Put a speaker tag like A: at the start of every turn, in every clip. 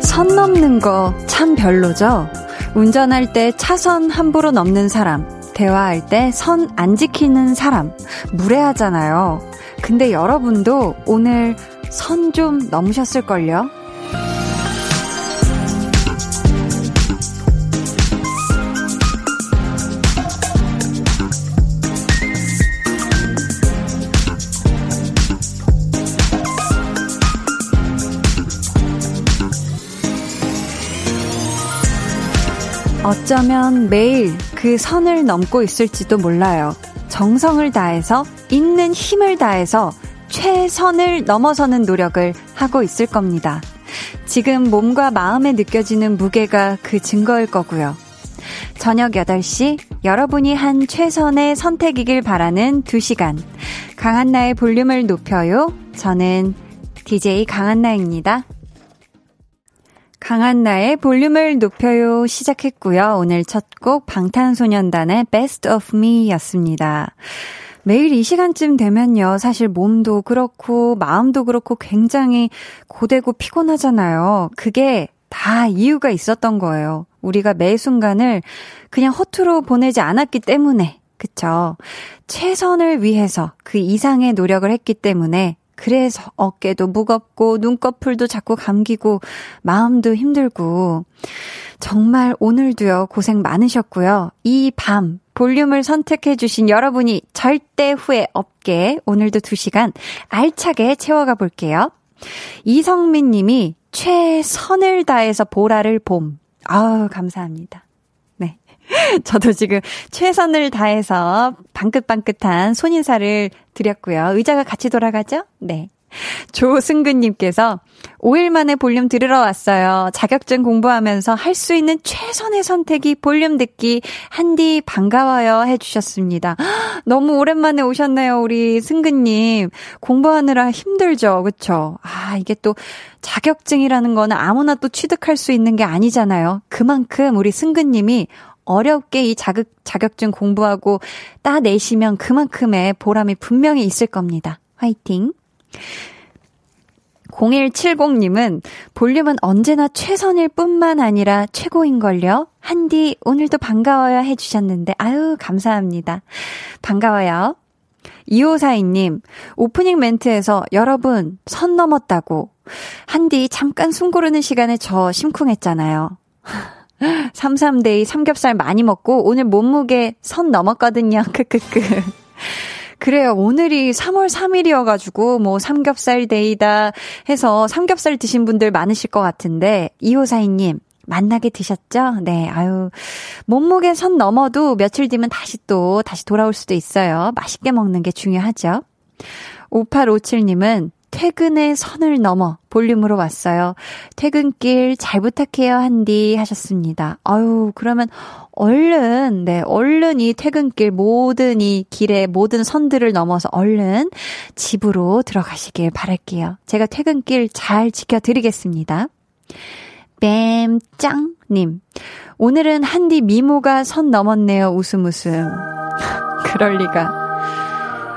A: 선 넘는 거 참 별로죠? 운전할 때 차선 함부로 넘는 사람, 대화할 때 선 안 지키는 사람, 무례하잖아요. 근데 여러분도 오늘 선 좀 넘으셨을걸요? 어쩌면 매일 그 선을 넘고 있을지도 몰라요. 정성을 다해서, 있는 힘을 다해서 최선을 넘어서는 노력을 하고 있을 겁니다. 지금 몸과 마음에 느껴지는 무게가 그 증거일 거고요. 저녁 8시 여러분이 한 최선의 선택이길 바라는 2시간. 강한나의 볼륨을 높여요. 저는 DJ 강한나입니다. 강한나의 볼륨을 높여요 시작했고요. 오늘 첫 곡 방탄소년단의 Best of Me 였습니다. 매일 이 시간쯤 되면요. 사실 몸도 그렇고 마음도 그렇고 굉장히 고되고 피곤하잖아요. 그게 다 이유가 있었던 거예요. 우리가 매 순간을 그냥 허투루 보내지 않았기 때문에. 그쵸. 최선을 위해서 그 이상의 노력을 했기 때문에 그래서 어깨도 무겁고 눈꺼풀도 자꾸 감기고 마음도 힘들고 정말 오늘도요 고생 많으셨고요. 이 밤 볼륨을 선택해주신 여러분이 절대 후회 없게 오늘도 2시간 알차게 채워가 볼게요. 이성민 님이 최선을 다해서 보라를 봄. 아우, 감사합니다. 네. 저도 지금 최선을 다해서 방긋방긋한 손인사를 드렸고요. 의자가 같이 돌아가죠? 네. 조승근님께서 5일 만에 볼륨 들으러 왔어요. 자격증 공부하면서 할 수 있는 최선의 선택이 볼륨 듣기 한디 반가워요 해주셨습니다. 너무 오랜만에 오셨네요, 우리 승근님. 공부하느라 힘들죠, 그쵸? 아, 이게 또 자격증이라는 거는 아무나 또 취득할 수 있는 게 아니잖아요. 그만큼 우리 승근님이 어렵게 이 자격, 자격증 공부하고 따내시면 그만큼의 보람이 분명히 있을 겁니다. 화이팅! 0170님은 볼륨은 언제나 최선일 뿐만 아니라 최고인걸요? 한디, 오늘도 반가워요 해주셨는데, 아유, 감사합니다. 반가워요. 2542님, 오프닝 멘트에서 여러분, 선 넘었다고. 한디, 잠깐 숨 고르는 시간에 저 심쿵했잖아요. 33데이 삼겹살 많이 먹고 오늘 몸무게 선 넘었거든요. 크크크. 그래요. 오늘이 3월 3일이어가지고, 뭐, 삼겹살 데이다 해서 삼겹살 드신 분들 많으실 것 같은데, 2542님, 만나게 드셨죠? 네, 아유. 몸무게 선 넘어도 며칠 뒤면 다시 또, 다시 돌아올 수도 있어요. 맛있게 먹는 게 중요하죠. 5857님은 퇴근의 선을 넘어 볼륨으로 왔어요. 퇴근길 잘 부탁해요, 한디 하셨습니다. 아유, 그러면 얼른, 네, 얼른 이 퇴근길 모든 이 길의 모든 선들을 넘어서 얼른 집으로 들어가시길 바랄게요. 제가 퇴근길 잘 지켜드리겠습니다. 뱀짱님. 오늘은 한디 미모가 선 넘었네요, 웃음 웃음. 그럴리가.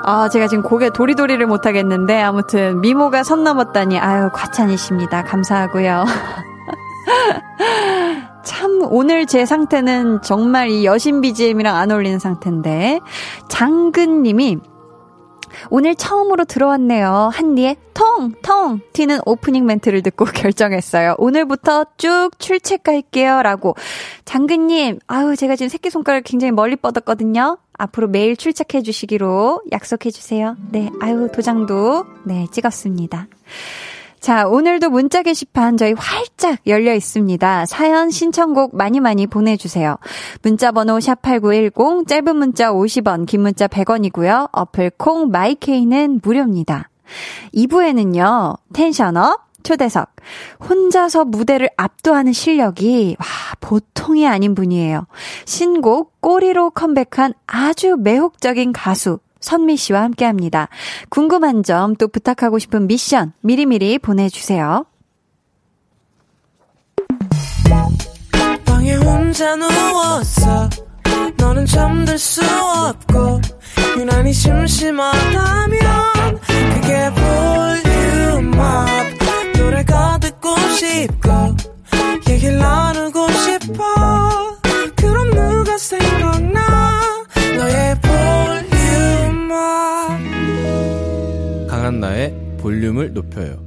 A: 아, 제가 지금 고개 도리도리를 못하겠는데, 아무튼, 미모가 선 넘었다니, 아유, 과찬이십니다. 감사하고요. 참, 오늘 제 상태는 정말 이 여신 BGM이랑 안 어울리는 상태인데, 장근님이, 오늘 처음으로 들어왔네요. 한디의 통, 통 튀는 오프닝 멘트를 듣고 결정했어요. 오늘부터 쭉 출첵할게요. 라고. 장근님, 아유, 제가 지금 새끼손가락 굉장히 멀리 뻗었거든요. 앞으로 매일 출첵해 주시기로 약속해 주세요. 네, 아유, 도장도, 네, 찍었습니다. 자, 오늘도 문자 게시판 저희 활짝 열려 있습니다. 사연 신청곡 많이 많이 보내주세요. 문자 번호 샵8910, 짧은 문자 50원, 긴 문자 100원이고요. 어플 콩 마이케이는 무료입니다. 2부에는요, 텐션업, 초대석. 혼자서 무대를 압도하는 실력이, 와, 보통이 아닌 분이에요. 신곡 꼬리로 컴백한 아주 매혹적인 가수, 선미 씨와 함께 합니다. 궁금한 점, 또 부탁하고 싶은 미션 미리미리 보내주세요.
B: 얘기 나누고
C: 강한나의 볼륨을 높여요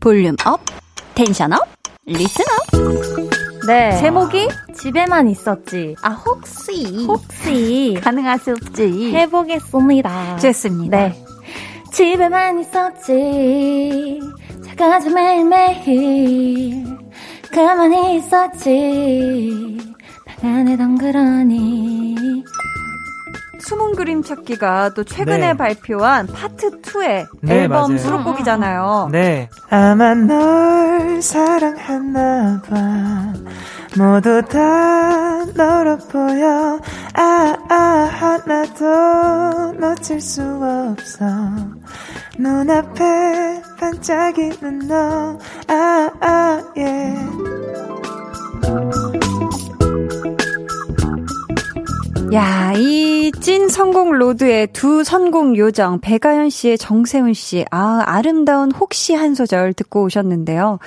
A: volume up tension up listen up
D: 네.
A: 제목이
D: 집에만 있었지.
A: 아 혹시
D: 혹시
A: 가능할 수 없지
D: 해보겠습니다.
A: 좋습니다.
D: 네. 집에만 있었지. 작아져 매일매일. 가만히 있었지. 방 안에 덩그러니.
A: 숨은 그림 찾기가 또 최근에
E: 네.
A: 발표한 파트 2의
E: 네,
A: 앨범
E: 맞아요.
A: 수록곡이잖아요.
E: 네. 아마 널 사랑했나 봐. 모두 다 너로 보여. 아, 아, 하나도 놓칠 수 없어. 눈앞에 반짝이는 너. 아, 아, 예.
A: 야, 이 찐 성공 road의 두 성공 요정, 배가연 씨의 정세훈 씨, 아, 아름다운 혹시 한 소절 듣고 오셨는데요.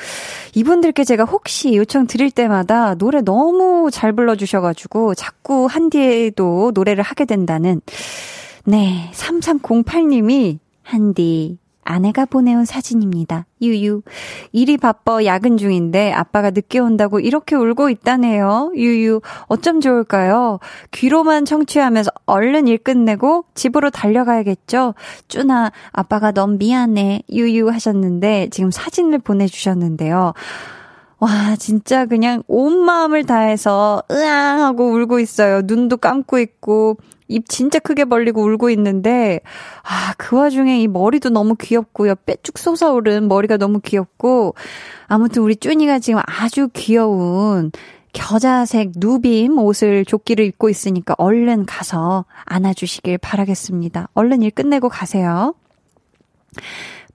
A: 이분들께 제가 혹시 요청 드릴 때마다 노래 너무 잘 불러 주셔 가지고 자꾸 한디에도 노래를 하게 된다는, 네, 3308님이 한디, 아내가 보내온 사진입니다. 유유. 일이 바빠 야근 중인데 아빠가 늦게 온다고 이렇게 울고 있다네요. 유유. 어쩜 좋을까요? 귀로만 청취하면서 얼른 일 끝내고 집으로 달려가야겠죠? 쭈나, 아빠가 넌 미안해. 유유 하셨는데 지금 사진을 보내주셨는데요. 와, 진짜 그냥 온 마음을 다해서 으앙 하고 울고 있어요. 눈도 감고 있고 입 진짜 크게 벌리고 울고 있는데 아, 그 와중에 이 머리도 너무 귀엽고요. 빼쭉 솟아오른 머리가 너무 귀엽고 아무튼 우리 쭈니가 지금 아주 귀여운 겨자색 누빔 옷을 조끼를 입고 있으니까 얼른 가서 안아주시길 바라겠습니다. 얼른 일 끝내고 가세요.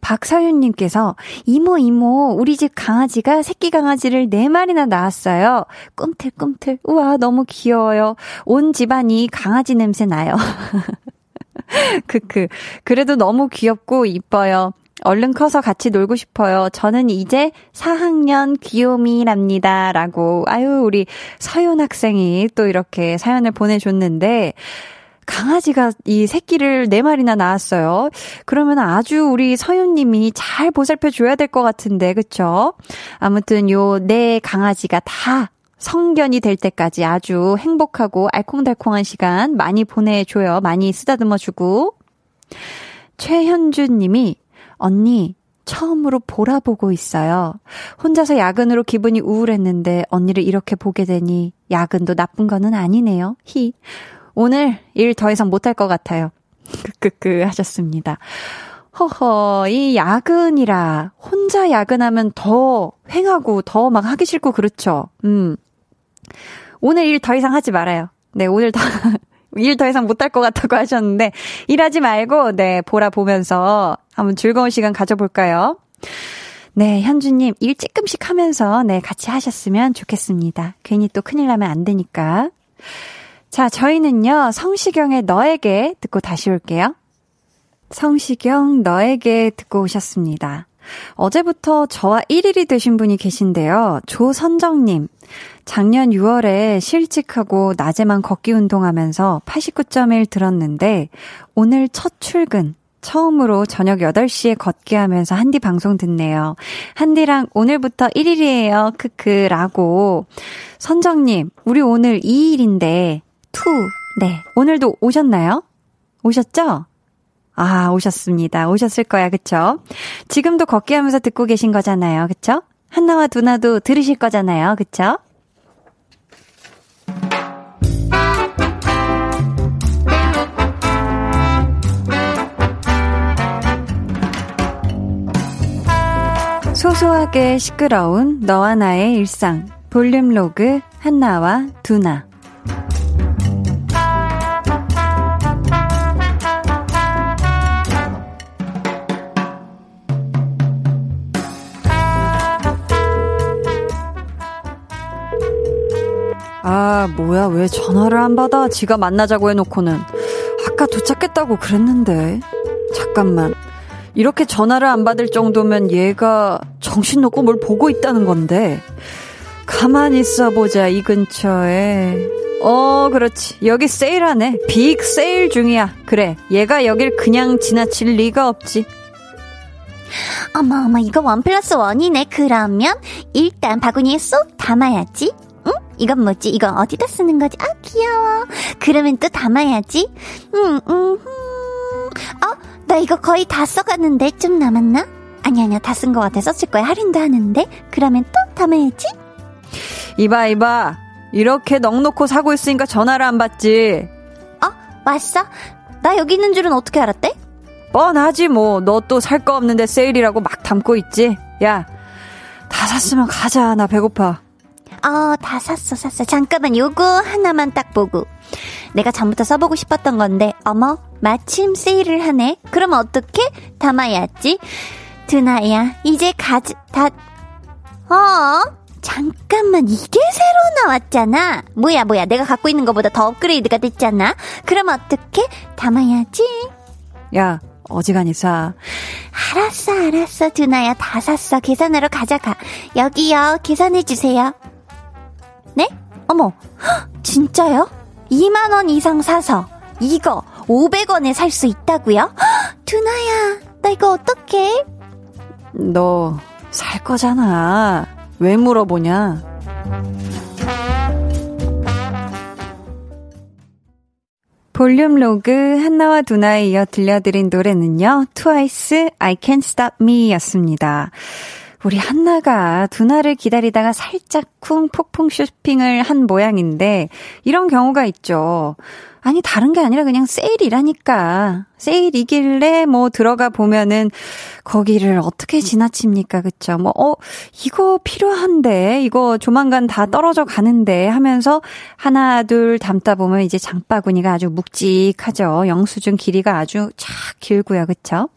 A: 박서윤님께서 이모 이모 우리 집 강아지가 새끼 강아지를 네 마리나 낳았어요. 꿈틀꿈틀 우와 너무 귀여워요. 온 집안이 강아지 냄새 나요. 크크 그래도 너무 귀엽고 이뻐요. 얼른 커서 같이 놀고 싶어요. 저는 이제 4학년 귀요미랍니다. 라고, 아유, 우리 서윤 학생이 또 이렇게 사연을 보내줬는데, 강아지가 이 새끼를 네 마리나 낳았어요. 그러면 아주 우리 서윤님이 잘 보살펴 줘야 될 것 같은데, 그쵸? 아무튼 요 네 강아지가 다 성견이 될 때까지 아주 행복하고 알콩달콩한 시간 많이 보내줘요. 많이 쓰다듬어 주고. 최현준 님이, 언니, 처음으로 보라 보고 있어요. 혼자서 야근으로 기분이 우울했는데 언니를 이렇게 보게 되니 야근도 나쁜 거는 아니네요. 히. 오늘 일 더 이상 못할 것 같아요. 크크크 하셨습니다. 허허, 이 야근이라 혼자 야근하면 더 횡하고 더 막 하기 싫고 그렇죠. 음. 오늘 일 더 이상 하지 말아요. 네, 오늘 더, 일 더 이상 못할 것 같다고 하셨는데, 일하지 말고, 네, 보라 보면서 한번 즐거운 시간 가져볼까요? 네, 현주님, 일 찌끔씩 하면서, 네, 같이 하셨으면 좋겠습니다. 괜히 또 큰일 나면 안 되니까. 자, 저희는요, 성시경의 너에게 듣고 다시 올게요. 성시경, 너에게 듣고 오셨습니다. 어제부터 저와 1일이 되신 분이 계신데요. 조선정님. 작년 6월에 실직하고 낮에만 걷기 운동하면서 89.1 들었는데, 오늘 첫 출근, 처음으로 저녁 8시에 걷기 하면서 한디 방송 듣네요. 한디랑 오늘부터 1일이에요. 크크. 라고. 선정님, 우리 오늘 2일인데, two. 네. 오늘도 오셨나요? 오셨죠? 아, 오셨습니다. 오셨을 거야, 그쵸? 지금도 걷기 하면서 듣고 계신 거잖아요, 그쵸? 한나와 두나도 들으실 거잖아요, 그쵸? 소소하게 시끄러운 너와 나의 일상. 볼륨 로그 한나와 두나. 아, 뭐야, 왜 전화를 안 받아? 지가 만나자고 해놓고는. 아까 도착했다고 그랬는데. 잠깐만. 이렇게 전화를 안 받을 정도면 얘가 정신 놓고 뭘 보고 있다는 건데. 가만히 있어 보자, 이 근처에. 어, 그렇지. 여기 세일하네. 빅 세일 중이야. 그래. 얘가 여길 그냥 지나칠 리가 없지.
D: 어머, 어머, 이거 원 플러스 원이네. 그러면 일단 바구니에 쏙 담아야지. 응? 이건 뭐지? 이건 어디다 쓰는 거지? 아, 귀여워. 그러면 또 담아야지. 음, 음, 음. 어, 나 이거 거의 다 써갔는데 좀 남았나? 아니, 아니야. 다쓴것 같아. 썼을 거야. 할인도 하는데. 그러면 또 담아야지.
A: 이봐, 이봐. 이렇게 넉놓고 사고 있으니까 전화를 안 받지.
D: 어, 왔어? 나 여기 있는 줄은 어떻게 알았대?
A: 뻔하지 뭐. 너 또 살 거 없는데 세일이라고 막 담고 있지. 야, 다 샀으면 가자. 나 배고파.
D: 어, 다 샀어, 샀어. 잠깐만, 요거 하나만 딱 보고. 내가 전부터 써보고 싶었던 건데, 어머, 마침 세일을 하네. 그럼 어떻게? 담아야지. 두나야, 이제 가지, 다, 어? 잠깐만, 이게 새로 나왔잖아. 뭐야, 뭐야, 내가 갖고 있는 것보다 더 업그레이드가 됐잖아. 그럼 어떻게? 담아야지.
A: 야, 어지간히 싸.
D: 알았어, 알았어, 두나야. 다 샀어. 계산하러 가져가. 여기요, 계산해주세요. 네? 어머, 헉, 진짜요? 2만원 이상 사서, 이거 500원에 살 수 있다고요? 헉, 두나야, 나 이거 어떡해?
A: 너 살 거잖아. 왜 물어보냐? 볼륨 로그 한나와 두나에 이어 들려드린 노래는요. 트와이스 I Can't Stop Me 였습니다. 우리 한나가 두나를 기다리다가 살짝 쿵 폭풍 쇼핑을 한 모양인데 이런 경우가 있죠. 아니 다른 게 아니라 그냥 세일이라니까. 세일이길래 뭐 들어가 보면은 거기를 어떻게 지나칩니까? 그쵸? 뭐, 어, 이거 필요한데, 이거 조만간 다 떨어져 가는데 하면서 하나, 둘 담다 보면 이제 장바구니가 아주 묵직하죠. 영수증 길이가 아주 쫙 길고요. 그쵸?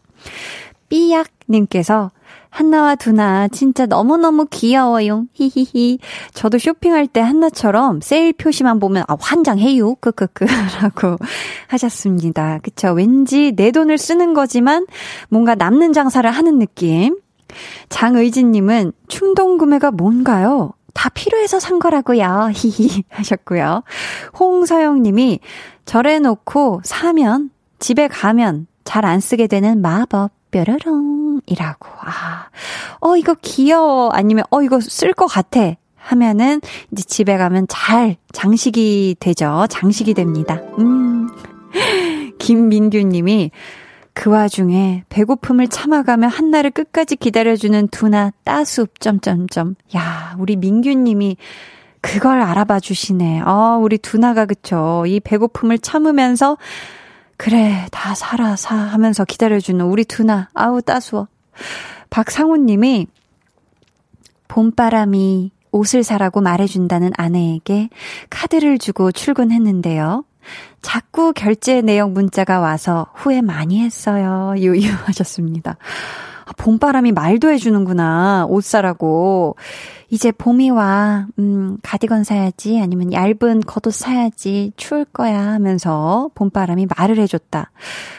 A: 삐약님께서 한나와 두나 진짜 너무너무 귀여워요. 히히히. 저도 쇼핑할 때 한나처럼 세일 표시만 보면 아 환장해요. 크크크 라고 하셨습니다. 그쵸? 왠지 내 돈을 쓰는 거지만 뭔가 남는 장사를 하는 느낌. 장의진 님은 충동 구매가 뭔가요? 다 필요해서 산 거라고요. 히히 하셨고요. 홍서영 님이 절해놓고 사면 집에 가면 잘 안 쓰게 되는 마법 뾰로롱 이라고. 아, 어, 이거 귀여워. 아니면, 어, 이거 쓸 것 같아. 하면은, 이제 집에 가면 잘 장식이 되죠. 장식이 됩니다. 음. 김민규 님이, 그 와중에 배고픔을 참아가며 한나를 끝까지 기다려주는 두나 따숲, 점점점. 야, 우리 민규 님이 그걸 알아봐 주시네. 어, 우리 두나가 그쵸. 이 배고픔을 참으면서 그래, 다 살아, 사 하면서 기다려주는 우리 두나. 아우, 따스워. 박상훈 님이 봄바람이 옷을 사라고 말해준다는 아내에게 카드를 주고 출근했는데요. 자꾸 결제 내역 문자가 와서 후회 많이 했어요. 유유 하셨습니다. 아, 봄바람이 말도 해주는구나. 옷 사라고. 이제 봄이 와, 음, 가디건 사야지, 아니면 얇은 겉옷 사야지, 추울 거야 하면서 봄바람이 말을 해줬다.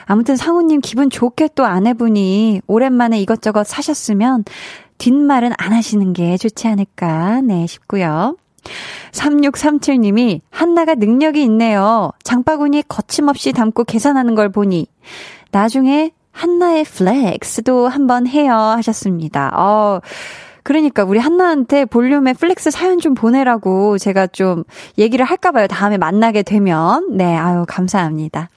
A: 아무튼 상우님 기분 좋게 또 아내분이 오랜만에 이것저것 사셨으면 뒷말은 안 하시는 게 좋지 않을까, 네, 싶고요. 3637님이 한나가 능력이 있네요. 장바구니에 거침없이 담고 계산하는 걸 보니 나중에 한나의 플렉스도 한번 해요 하셨습니다. 어, 그러니까 우리 한나한테 볼륨의 flex 사연 좀 보내라고 제가 좀 얘기를 할까봐요. 다음에 만나게 되면. 네, 아유, 감사합니다.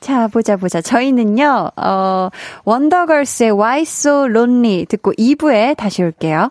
A: 자, 보자, 보자. 저희는요, 어, 원더걸스의 Why So Lonely 듣고 2부에 다시 올게요.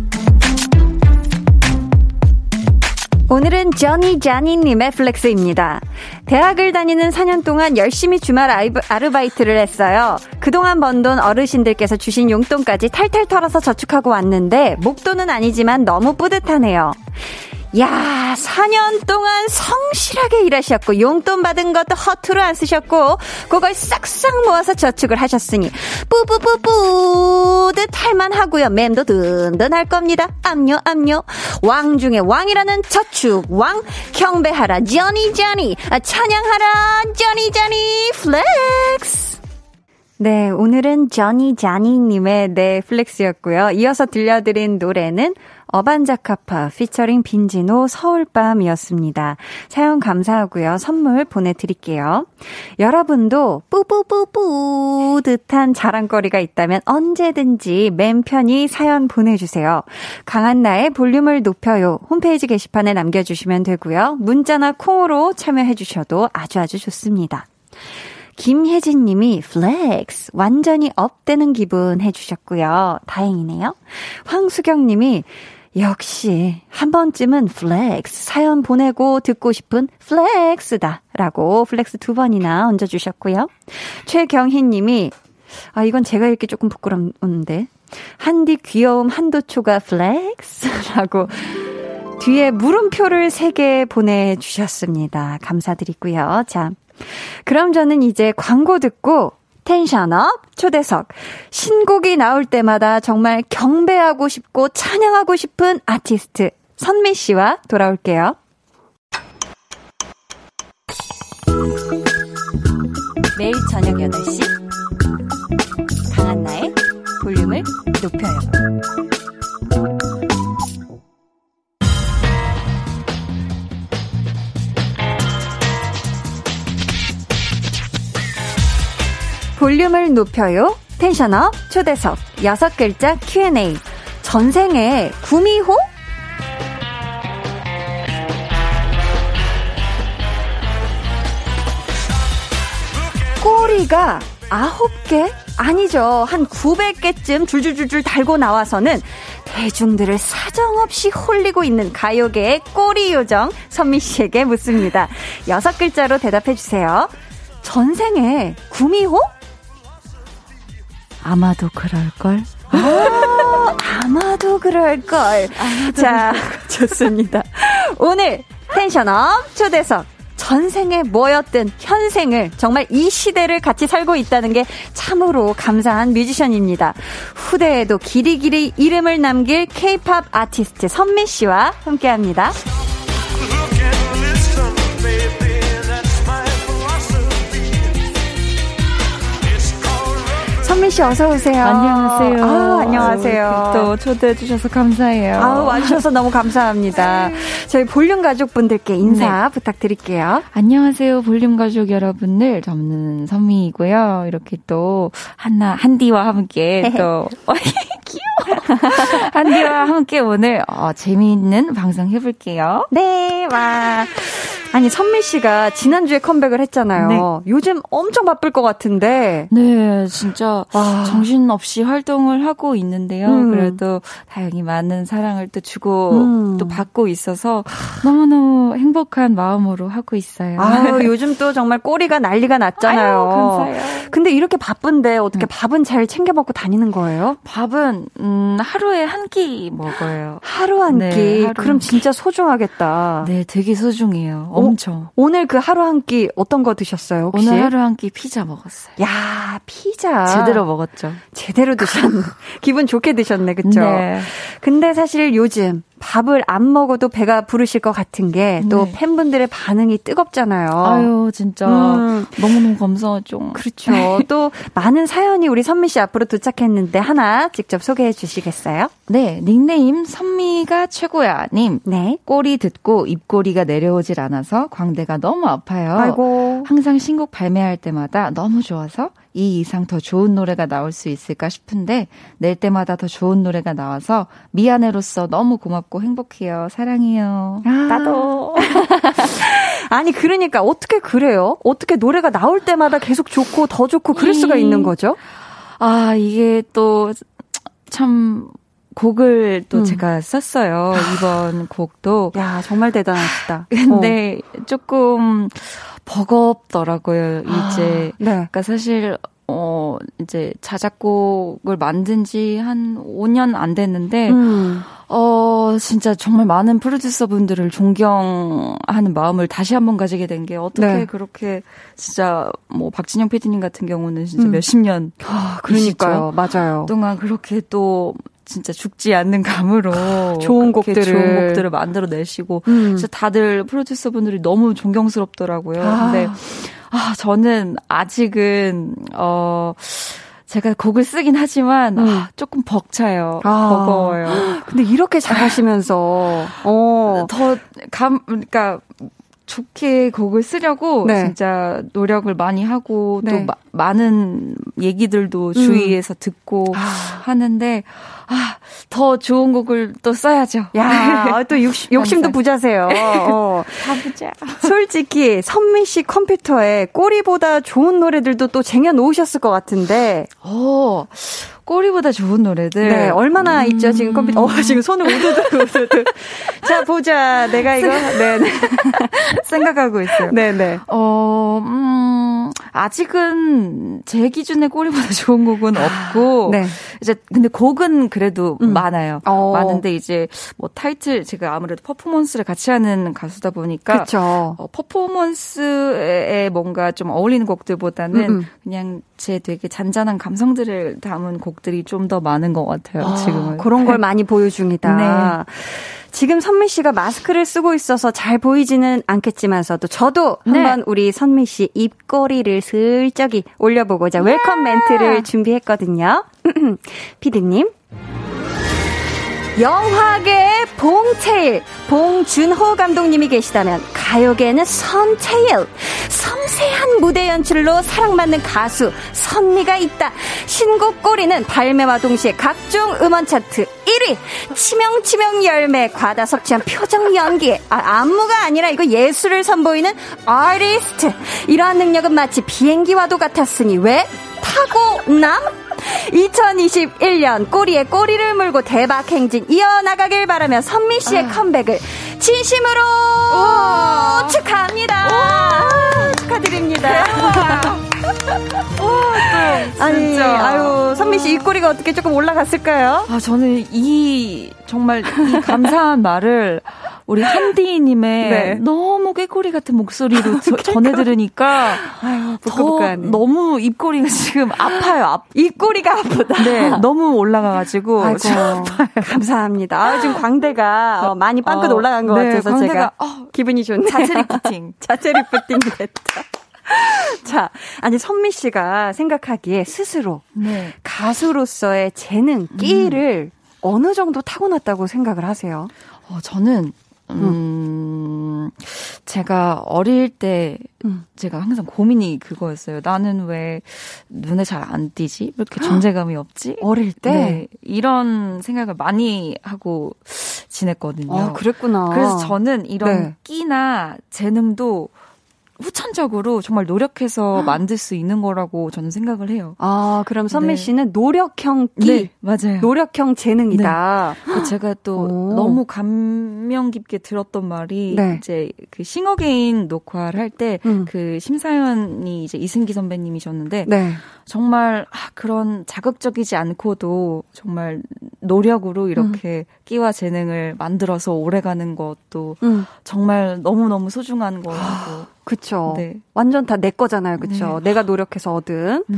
A: 오늘은 저니 자니님의 flex입니다. 대학을 다니는 4년 동안 열심히 주말 아르바이트를 했어요. 그동안 번 돈 어르신들께서 주신 용돈까지 탈탈 털어서 저축하고 왔는데 목돈은 아니지만 너무 뿌듯하네요. 야, 4년 동안 성실하게 일하셨고 용돈 받은 것도 허투루 안 쓰셨고 그걸 싹싹 모아서 저축을 하셨으니 뿌뿌뿌뿌 듯 할만 하고요. 맴도 든든할 겁니다. 압류 압류. 왕 중에 왕이라는 저축 왕 경배하라 저니 저니 아, 찬양하라 저니 저니 flex. 네, 오늘은 저니 자니님의 네 flex였고요. 이어서 들려드린 노래는 어반자카파 피처링 빈지노 서울밤이었습니다. 사연 감사하고요. 선물 보내드릴게요. 여러분도 뿌뿌뿌뿌 듯한 자랑거리가 있다면 언제든지 맘 편히 사연 보내주세요. 강한나의 볼륨을 높여요. 홈페이지 게시판에 남겨주시면 되고요. 문자나 콩으로 참여해주셔도 아주 아주 좋습니다. 김혜진 님이 flex 완전히 up되는 기분 해주셨고요. 다행이네요. 황수경 님이 역시 한 번쯤은 flex 사연 보내고 듣고 싶은 flex다 라고 flex 두 번이나 얹어 주셨고요. 최경희 님이 아 이건 제가 읽기 조금 부끄러운데 한디 귀여움 한도초과 flex라고 뒤에 물음표를 세 개 보내 주셨습니다. 감사드리고요. 자, 그럼 저는 이제 광고 듣고 tension up 초대석. 신곡이 나올 때마다 정말 경배하고 싶고 찬양하고 싶은 아티스트 선미 씨와 돌아올게요. 매일 저녁 8시 강한나의 볼륨을 높여요. 볼륨을 높여요. 텐션업 초대석 여섯 글자 Q&A 전생에 구미호? 꼬리가 아홉 개? 아니죠. 한 900개쯤 줄줄줄줄 달고 나와서는 대중들을 사정없이 홀리고 있는 가요계의 꼬리 요정 선미 씨에게 묻습니다. 여섯 글자로 대답해 주세요. 전생에 구미호?
F: 아마도 그럴걸?
A: 아, 아마도 그럴걸. 아마도 자, 좋습니다. 오늘 텐션업 초대석. 전생에 뭐였든 현생을 정말 이 시대를 같이 살고 있다는 게 참으로 감사한 뮤지션입니다. 후대에도 길이길이 이름을 남길 케이팝 아티스트 선미 씨와 함께 합니다. 씨 어서 오세요.
F: 안녕하세요.
A: 아, 안녕하세요.
F: 또 초대해 주셔서 감사해요.
A: 아, 와주셔서 너무 감사합니다. 저희 볼륨 가족분들께 인사 네. 부탁드릴게요.
F: 안녕하세요, 볼륨 가족 여러분들. 저는 선미이고요. 이렇게 또 한나 한디와 함께 또. 한디와 함께 오늘 어, 재미있는 방송 해볼게요.
A: 네, 와. 아니 선미 씨가 지난주에 컴백을 했잖아요. 네. 요즘 엄청 바쁠 것 같은데.
F: 네, 진짜 와. 정신없이 활동을 하고 있는데요. 음. 그래도 다행히 많은 사랑을 또 주고 음. 또 받고 있어서 너무너무 행복한 마음으로 하고 있어요.
A: 아유, 요즘 또 정말 꼬리가 난리가 났잖아요.
F: 아유, 감사해요.
A: 근데 이렇게 바쁜데 어떻게 음. 밥은 잘 챙겨 먹고 다니는 거예요?
F: 밥은 음, 하루에 한 끼 먹어요.
A: 하루 한 네, 끼. 하루 그럼 한 진짜 소중하겠다.
F: 네, 되게 소중해요. 엄청.
A: 오, 늘그 하루 한 끼 어떤 거 드셨어요? 혹시?
F: 오늘 하루 한 끼 피자 먹었어요.
A: 야, 피자.
F: 제대로 먹었죠.
A: 제대로 드셨네. 기분 좋게 드셨네, 그쵸? 네. 근데 사실 요즘 밥을 안 먹어도 배가 부르실 것 같은 게또 네. 팬분들의 반응이 뜨겁잖아요.
F: 아유, 진짜. 음. 너무너무 감사하죠.
A: 그렇죠. 또 많은 사연이 우리 선미 씨 앞으로 도착했는데 하나 직접 소개해 주시겠어요?
F: 네, 닉네임 선미가 최고야 님. 네. 꼬리 듣고 입꼬리가 내려오질 않아서 광대가 너무 아파요.
A: 아이고.
F: 항상 신곡 발매할 때마다 너무 좋아서 이 이상 더 좋은 노래가 나올 수 있을까 싶은데 낼 때마다 더 좋은 노래가 나와서 미안해로서 너무 고맙고 행복해요. 사랑해요.
A: 아.
F: 나도.
A: 아니 그러니까 어떻게 그래요? 어떻게 노래가 나올 때마다 계속 좋고 더 좋고 그럴 수가 있는 거죠?
F: 아 이게 또 참 곡을 또 음. 제가 썼어요. 이번 곡도.
A: 야 정말 대단하시다.
F: 근데 어. 조금 버겁더라고요. 이제. 아, 네. 그러니까 사실 어, 이제 자작곡을 만든 지 한 5년 안 됐는데, 음. 어, 진짜 정말 많은 프로듀서 분들을 존경하는 마음을 다시 한번 가지게 된 게 어떻게 네. 그렇게 진짜 뭐 박진영 PD님 같은 경우는 진짜 음. 몇십 년.
A: 아, 그러니까요. 맞아요.
F: 동안 그렇게 또 진짜 죽지 않는 감으로
A: 좋은 곡들을
F: 좋은 곡들을 만들어 내시고 음. 진짜 다들 프로듀서 분들이 너무 존경스럽더라고요. 아. 근데 아, 저는 아직은, 어, 제가 곡을 쓰긴 하지만, 음. 아, 조금 벅차요. 아. 버거워요.
A: 근데 이렇게 잘하시면서, 어.
F: 더, 감, 그러니까, 좋게 곡을 쓰려고 네. 진짜 노력을 많이 하고 네. 또 마, 많은 얘기들도 음. 주위에서 듣고 아. 하는데 아, 더 좋은 곡을 또 써야죠.
A: 야, 또 욕심, 욕심도 부자세요. 어.
F: 다 부자.
A: 솔직히 선미 씨 컴퓨터에 꼬리보다 좋은 노래들도 또 쟁여 놓으셨을 것 같은데.
F: 어. 꼬리보다 좋은 노래들.
A: 네, 얼마나 음. 있죠, 지금 컴퓨터. 어, 지금 손을 우드드, 우드드. 자, 보자. 내가 이거, 네, 네.
F: 생각하고 있어요.
A: 네네. 네.
F: 어, 음, 아직은 제 기준에 꼬리보다 좋은 곡은 없고. 네. 이제, 근데 곡은 그래도 음. 많아요. 어. 많은데 이제 뭐 타이틀, 제가 아무래도 퍼포먼스를 같이 하는 가수다 보니까.
A: 그쵸.
F: 어, 퍼포먼스에 뭔가 좀 어울리는 곡들보다는 음. 음. 그냥 제 되게 잔잔한 감성들을 담은 곡 들이 좀 더 많은 것 같아요, 아, 지금은.
A: 그런 걸 많이 보여 중이다. 네. 지금 선미 씨가 마스크를 쓰고 있어서 잘 보이지는 않겠지만서도 저도 네. 한번 우리 선미 씨 입꼬리를 슬쩍이 올려보고자 welcome 멘트를 준비했거든요. 피디님. 영화계의 봉테일, 봉준호 감독님이 계시다면 가요계에는 선테일, 섬세한 무대 연출로 사랑받는 가수 선미가 있다. 신곡 꼬리는 발매와 동시에 각종 음원 차트 1위, 치명치명 열매, 과다 섭취한 표정 연기, 아, 안무가 아니라 이거 예술을 선보이는 아티스트. 이러한 능력은 마치 비행기와도 같았으니 왜? 타고남? 2021년 꼬리에 꼬리를 물고 대박 행진 이어나가길 바라며 선미 씨의 아. 컴백을 진심으로. 축하합니다. 축하드립니다.
F: 와,
A: 아니, 아유, 선미 씨 입꼬리가 어떻게 조금 올라갔을까요?
F: 아, 저는 이 정말 이 감사한 말을 우리 한디님의 네. 너무 꾀꼬리 같은 목소리로 저, 전해 들으니까 아유, 더 너무 입꼬리가 지금 아파요. 아,
A: 입꼬리가 아프다.
F: 네, 너무 올라가가지고 아이고,
A: 감사합니다. 아, 지금 광대가 어, 많이 빵긋 어, 올라간 것 네, 같아서 광대가, 제가 어, 기분이 좋네요.
F: 자체 리프팅.
A: 자체 lifting이 됐다. 자, 아니 선미 씨가 생각하기에 스스로 네. 가수로서의 재능, 끼를 음. 어느 정도 타고났다고 생각을 하세요?
F: 어, 저는 음, 제가 어릴 때 음. 제가 항상 고민이 그거였어요. 나는 왜 눈에 잘 안 띄지? 왜 이렇게 존재감이 없지?
A: 어릴 때? 네,
F: 이런 생각을 많이 하고 지냈거든요.
A: 아, 그랬구나.
F: 그래서 저는 이런 네. 끼나 재능도 후천적으로 정말 노력해서 만들 수 있는 거라고 저는 생각을 해요.
A: 아, 그럼 선미 네. 씨는 노력형 끼, 네,
F: 맞아요.
A: 노력형 재능이다.
F: 네. 제가 또 오. 너무 감명 깊게 들었던 말이 네. 이제 그 싱어게인 녹화를 할 때그 음. 그 심사위원이 이제 이승기 선배님이셨는데 네. 정말 아, 그런 자극적이지 않고도 정말 노력으로 이렇게 음. 끼와 재능을 만들어서 오래가는 것도 음. 정말 너무 너무 소중한 거라고.
A: 그쵸. 네. 완전 다 내 거잖아요. 그쵸. 네. 내가 노력해서 얻은. 네.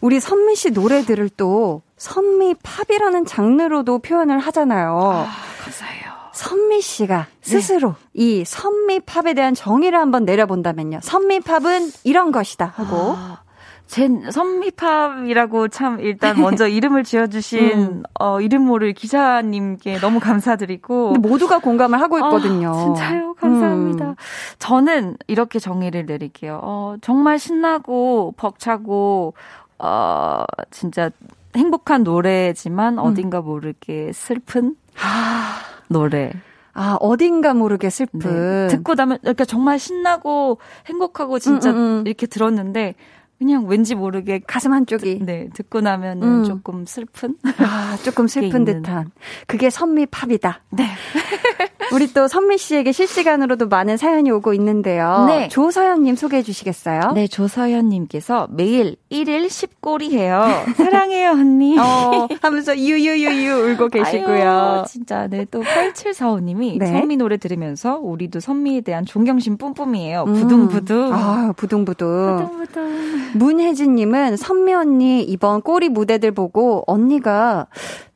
A: 우리 선미 씨 노래들을 또 선미 팝이라는 장르로도 표현을 하잖아요. 아,
F: 감사해요.
A: 선미 씨가 네. 스스로 이 선미 팝에 대한 정의를 한번 내려본다면요. 선미 팝은 이런 것이다 하고 아,
F: 제 선미팝이라고 참 일단 먼저 이름을 지어주신 음. 어, 이름 모를 기자님께 너무 감사드리고
A: 모두가 공감을 하고 있거든요.
F: 아, 진짜요? 감사합니다. 음. 저는 이렇게 정의를 내릴게요. 어, 정말 신나고 벅차고 어, 진짜 행복한 노래지만 음. 어딘가 모르게 슬픈 아. 노래.
A: 아, 어딘가 모르게 슬픈.
F: 네. 듣고 나면 그러니까 정말 신나고 행복하고 진짜
A: 음, 음, 음.
F: 이렇게 들었는데 그냥 왠지 모르게
A: 가슴 한쪽이.
F: 네 듣고 나면은
A: 음.
F: 조금 슬픈
A: 아, 조금 슬픈. 듯한. 그게 선미 팝이다.
F: 네
A: 우리 또 선미 씨에게 실시간으로도 많은 사연이 오고 있는데요.
F: 네.
A: 조서연님 소개해 주시겠어요?
F: 네, 조서연님께서 매일 1일 10골이 해요. 사랑해요, 언니.
A: 어, 하면서 유유유유 울고 계시고요.
F: 아유, 진짜, 네, 또 8745님이
A: 네.
F: 선미 노래 들으면서 우리도 선미에 대한 존경심 뿜뿜이에요.
A: 음.
F: 부둥부둥.
A: 아, 부둥부둥.
F: 부둥부둥.
A: 문혜진님은 선미 언니 이번 꼬리 무대들 보고 언니가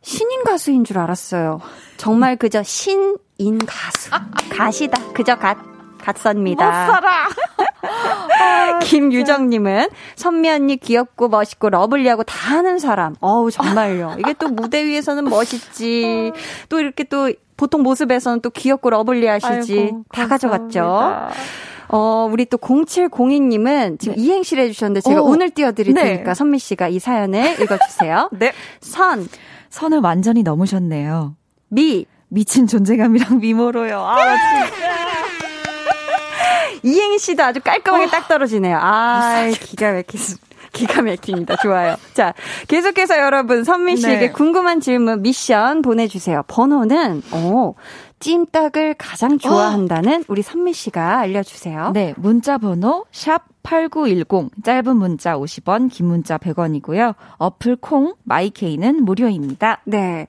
A: 신인 가수인 줄 알았어요. 정말 그저 신인 가수. God이다. 그저 God. God선미다.
F: 못 살아.
A: 김유정님은 선미 언니 귀엽고 멋있고 lovely하고 다 하는 사람. 어우 정말요. 이게 또 무대 위에서는 멋있지. 또 이렇게 또 보통 모습에서는 또 귀엽고 lovely하시지.
F: 아이고,
A: 다
F: 감사합니다.
A: 가져갔죠. 어, 우리 또 0702님은 지금
F: 네.
A: 이행시를 해주셨는데 제가
F: 오.
A: 오늘 띄워드릴
F: 네.
A: 테니까 선미 씨가 이 사연을 읽어주세요.
F: 네.
A: 선,
F: 선을 완전히 넘으셨네요.
A: 미,
F: 미친 존재감이랑 미모로요. 아, 진짜.
A: 이행시도 아주 깔끔하게 딱 떨어지네요. 아, 기가 막히습니다. 기가 막힙니다. 좋아요. 자, 계속해서 여러분, 선미 씨에게
F: 네.
A: 궁금한 질문, 미션 보내주세요. 번호는, 어, 찜닭을 가장 좋아한다는 우리 선미 씨가 알려주세요.
F: 네, 문자 번호 샵 8910 짧은 문자 50원, 긴 문자 100원이고요. 어플 콩 마이케이는 무료입니다.
A: 네.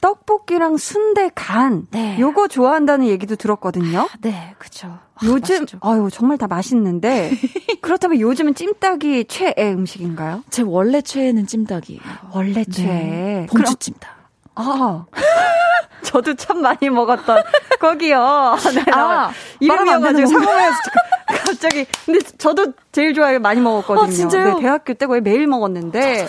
A: 떡볶이랑 순대 간.
F: 네.
A: 요거 좋아한다는 얘기도 들었거든요.
F: 네, 그쵸.
A: 요즘, 아유, 정말 다 맛있는데. 그렇다면 요즘은 찜닭이 최애 음식인가요?
F: 제 원래 최애는 찜닭이에요.
A: 원래 최애.
F: 네. 봉주 찜닭.
A: 아. 저도 참 많이 먹었던 거기요. 네,
F: 아,
A: 이름이어가지고 상호명에서 갑자기. 근데 저도 제일 좋아해 많이 먹었거든요.
F: 아, 진짜요?
A: 네, 대학교 때 거의 매일 먹었는데.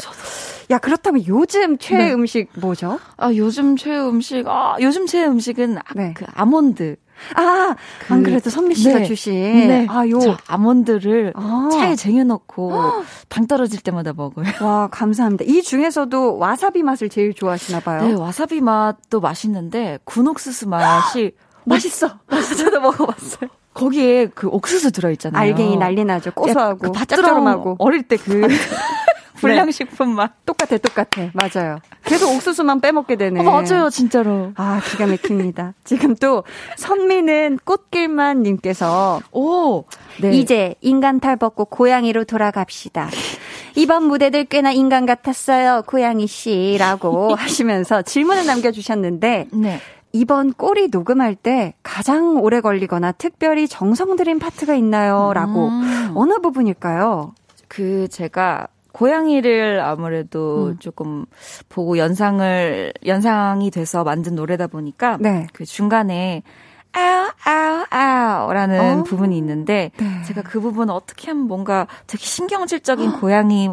A: 야, 그렇다면 요즘 최애
F: 네.
A: 음식 뭐죠?
F: 아, 요즘 최애 음식, 아, 요즘 최애 음식은 아,
A: 네.
F: 그 아몬드.
A: 아,
F: 그-
A: 안 그래도 선미 씨가
F: 네.
A: 주신.
F: 네.
A: 아, 요.
F: 저 아몬드를
A: 아.
F: 차에 쟁여 놓고 당 떨어질 때마다 먹어요.
A: 와, 감사합니다. 이 중에서도 와사비 맛을 제일 좋아하시나 봐요.
F: 네, 와사비 맛도 맛있는데 군옥수수 맛이
A: 맛있어. 저도 먹어봤어요.
F: 거기에 그 옥수수 들어있잖아요.
A: 알갱이 난리 나죠. 고소하고
F: 그
A: 짭조름하고.
F: 어릴 때 그 불량식품 맛.
A: 똑같아, 똑같아. 맞아요. 계속 옥수수만 빼먹게 되네.
F: 어, 맞아요, 진짜로.
A: 아, 기가 막힙니다. 지금 또 선미는 꽃길만 님께서
F: 오, 네.
A: 이제 인간 탈 벗고 고양이로 돌아갑시다. 이번 무대들 꽤나 인간 같았어요, 고양이 씨라고 하시면서 질문을 남겨 주셨는데
F: 네.
A: 이번 꼬리 녹음할 때 가장 오래 걸리거나 특별히 정성 들인 파트가 있나요? 라고
F: 음.
A: 어느 부분일까요?
F: 그 제가 고양이를 아무래도
A: 음.
F: 조금 보고 연상을 연상이 돼서 만든 노래다 보니까
A: 네.
F: 그 중간에 아우 아우 아우라는
A: 어.
F: 부분이 있는데
A: 네.
F: 제가 그 부분 어떻게 하면 뭔가 되게 신경질적인 고양이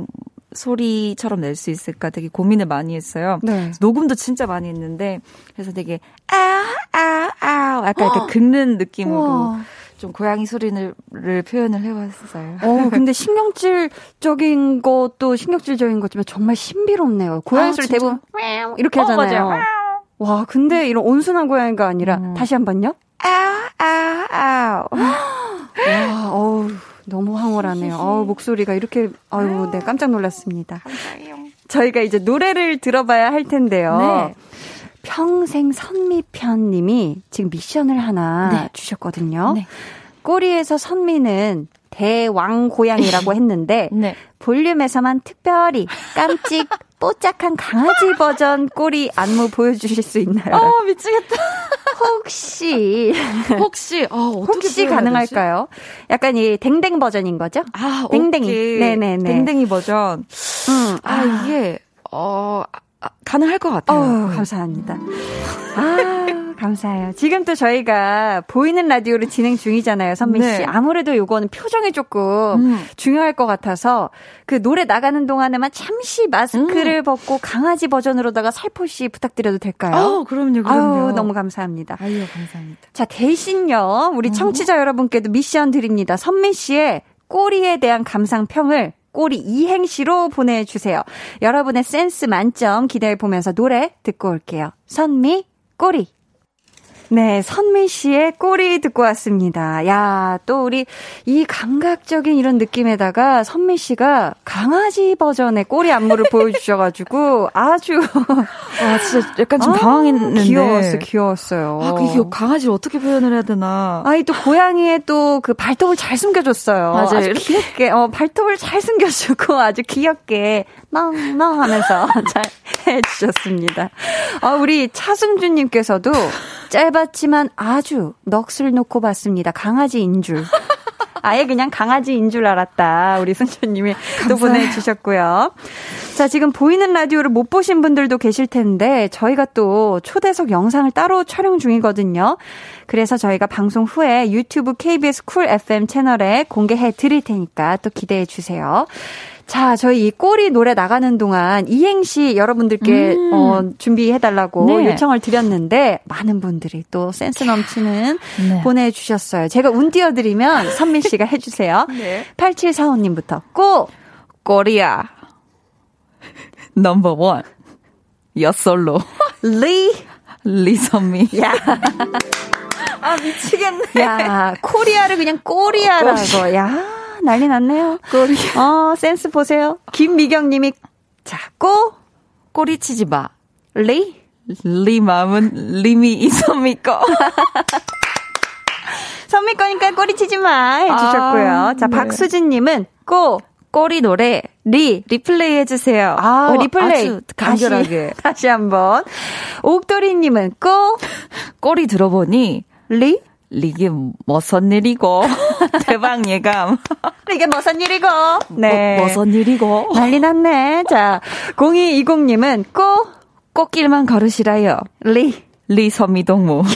F: 소리처럼 낼 수 있을까 되게 고민을 많이 했어요.
A: 네.
F: 녹음도 진짜 많이 했는데 그래서 되게 아우 아우 아우 약간 이렇게 긁는 느낌으로
A: 우와.
F: 좀 고양이 소리를 표현을 해봤어요.
A: 어, 근데 신경질적인 것도 신경질적인 거지만 정말 신비롭네요. 고양이
F: 아,
A: 소리
F: 진짜?
A: 대부분 이렇게
F: 어,
A: 하잖아요.
F: 맞아요.
A: 와, 근데 이런 온순한 고양이가 아니라
F: 음.
A: 다시 한 번요.
F: 아우 아우 아우
A: 와, 어우, 너무 황홀하네요. 어우, 목소리가 이렇게, 아유, 네, 깜짝 놀랐습니다. 저희가 이제 노래를 들어봐야 할 텐데요.
F: 네.
A: 평생 선미편 님이 지금 미션을 하나
F: 네.
A: 주셨거든요.
F: 네.
A: 꼬리에서 선미는 대왕 고양이라고 했는데
F: 네.
A: 볼륨에서만 특별히 깜찍 뽀짝한 강아지 버전 꼬리 안무 보여주실 수 있나요?
F: 어 미치겠다.
A: 혹시
F: 혹시 어,
A: 혹시? 가능할까요? 약간 이 댕댕 버전인 거죠?
F: 아,
A: 댕댕이.
F: 오케이.
A: 네네네.
F: 댕댕이 버전.
A: 음,
F: 아, 이게 어 아, 가능할 것 같아요.
A: 어우, 감사합니다. 아, 감사해요. 지금 또 저희가 보이는 라디오로 진행 중이잖아요, 선미 씨.
F: 네.
A: 아무래도 요거는 표정이 조금
F: 음.
A: 중요할 것 같아서 그 노래 나가는 동안에만 잠시 마스크를 벗고 강아지 버전으로다가 살포시 부탁드려도 될까요?
F: 어, 그럼요, 그럼요.
A: 아유, 너무 감사합니다.
F: 아유, 감사합니다.
A: 자, 대신요, 우리 청취자 여러분께도 미션 드립니다. 선미 씨의 꼬리에 대한 감상평을 꼬리 이행시로 보내주세요. 여러분의 센스 만점 기대해 보면서 노래 듣고 올게요. 선미, 꼬리. 네, 선미 씨의 꼬리 듣고 왔습니다. 야, 또 우리 이 감각적인 이런 느낌에다가 선미 씨가 강아지 버전의 꼬리 안무를 보여주셔가지고 아주.
F: 아, 진짜 약간 좀 아, 당황했는데.
A: 귀여웠어, 귀여웠어요.
F: 아, 그 강아지를 어떻게 표현을 해야 되나.
A: 아이, 또 고양이의 또 그 발톱을 잘 숨겨줬어요.
F: 맞아요.
A: 아주 귀엽게, 어, 발톱을 잘 숨겨주고 아주 귀엽게 멍멍 하면서 잘 해주셨습니다. 아, 우리 차승준님께서도 짧았지만 아주 넋을 놓고 봤습니다. 강아지인 줄. 아예 그냥 강아지인 줄 알았다. 우리 승준님이 또 보내주셨고요. 자, 지금 보이는 라디오를 못 보신 분들도 계실 텐데, 저희가 또 초대석 영상을 따로 촬영 중이거든요. 그래서 저희가 방송 후에 유튜브 KBS Cool FM 채널에 공개해 드릴 테니까 또 기대해 주세요. 자, 저희 이 꼬리 노래 나가는 동안 이행시 여러분들께 음. 어, 준비해달라고 네. 요청을 드렸는데 많은 분들이 또 센스 넘치는 네. 보내주셨어요. 제가 운 띄워드리면 선민 씨가 해주세요. 네. 8745님부터 꼬!
F: 꼬리야. 넘버 원. 여솔로.
A: 리.
F: 리선미.
A: 야.
F: 아, 미치겠네.
A: 야, 코리아를 그냥 꼬리아라고. 야. 난리 났네요.
F: 꼬리.
A: 어, 센스 보세요. 김미경 님이, 자, 꼬.
F: 꼬리 치지 마.
A: 리.
F: 리 마음은 이미 이선미 거.
A: 선미 거니까 꼬리 치지 마. 해주셨고요. 아, 자, 네. 박수진 님은 꼬.
F: 꼬리 노래 리 리플레이 해주세요.
A: 아 어, 리플레이
F: 아주 간결하게
A: 다시, 다시 한 번 옥돌이님은 꼬
F: 꼬리 들어보니
A: 리
F: 이게 무슨 일이고 대박 예감.
A: 이게 무슨 일이고. 네.
F: 뭐, 무슨 일이고.
A: 난리 났네. 자, 0220님은 꼬
F: 꽃길만 걸으시라요.
A: 리.
F: 리 선미 동무.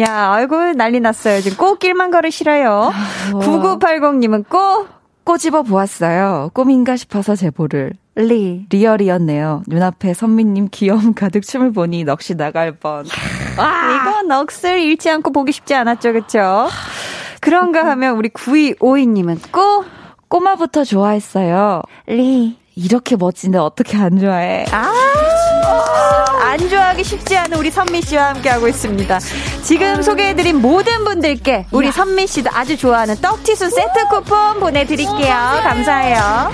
A: 야, 아이고 난리 났어요. 지금 꽃길만 걸으시라요. 9980님은 꼬
F: 꼬집어 보았어요. 꿈인가 싶어서 제보를.
A: 리.
F: real이었네요. 눈앞에 선미님 귀여움 가득 춤을 보니 넋이 나갈 뻔.
A: 와, 이거 넋을 잃지 않고 보기 쉽지 않았죠, 그쵸? 그런가 하면 우리 9252님은 꼬?
F: 꼬마부터 좋아했어요.
A: 리.
F: 이렇게 멋진데 어떻게 안 좋아해?
A: 아! 안 좋아하기 쉽지 않은 우리 선미 씨와 함께하고 있습니다. 지금 소개해드린 모든 분들께 우리 선미 씨도 아주 좋아하는 떡튀순 세트 쿠폰 보내드릴게요. 감사해요.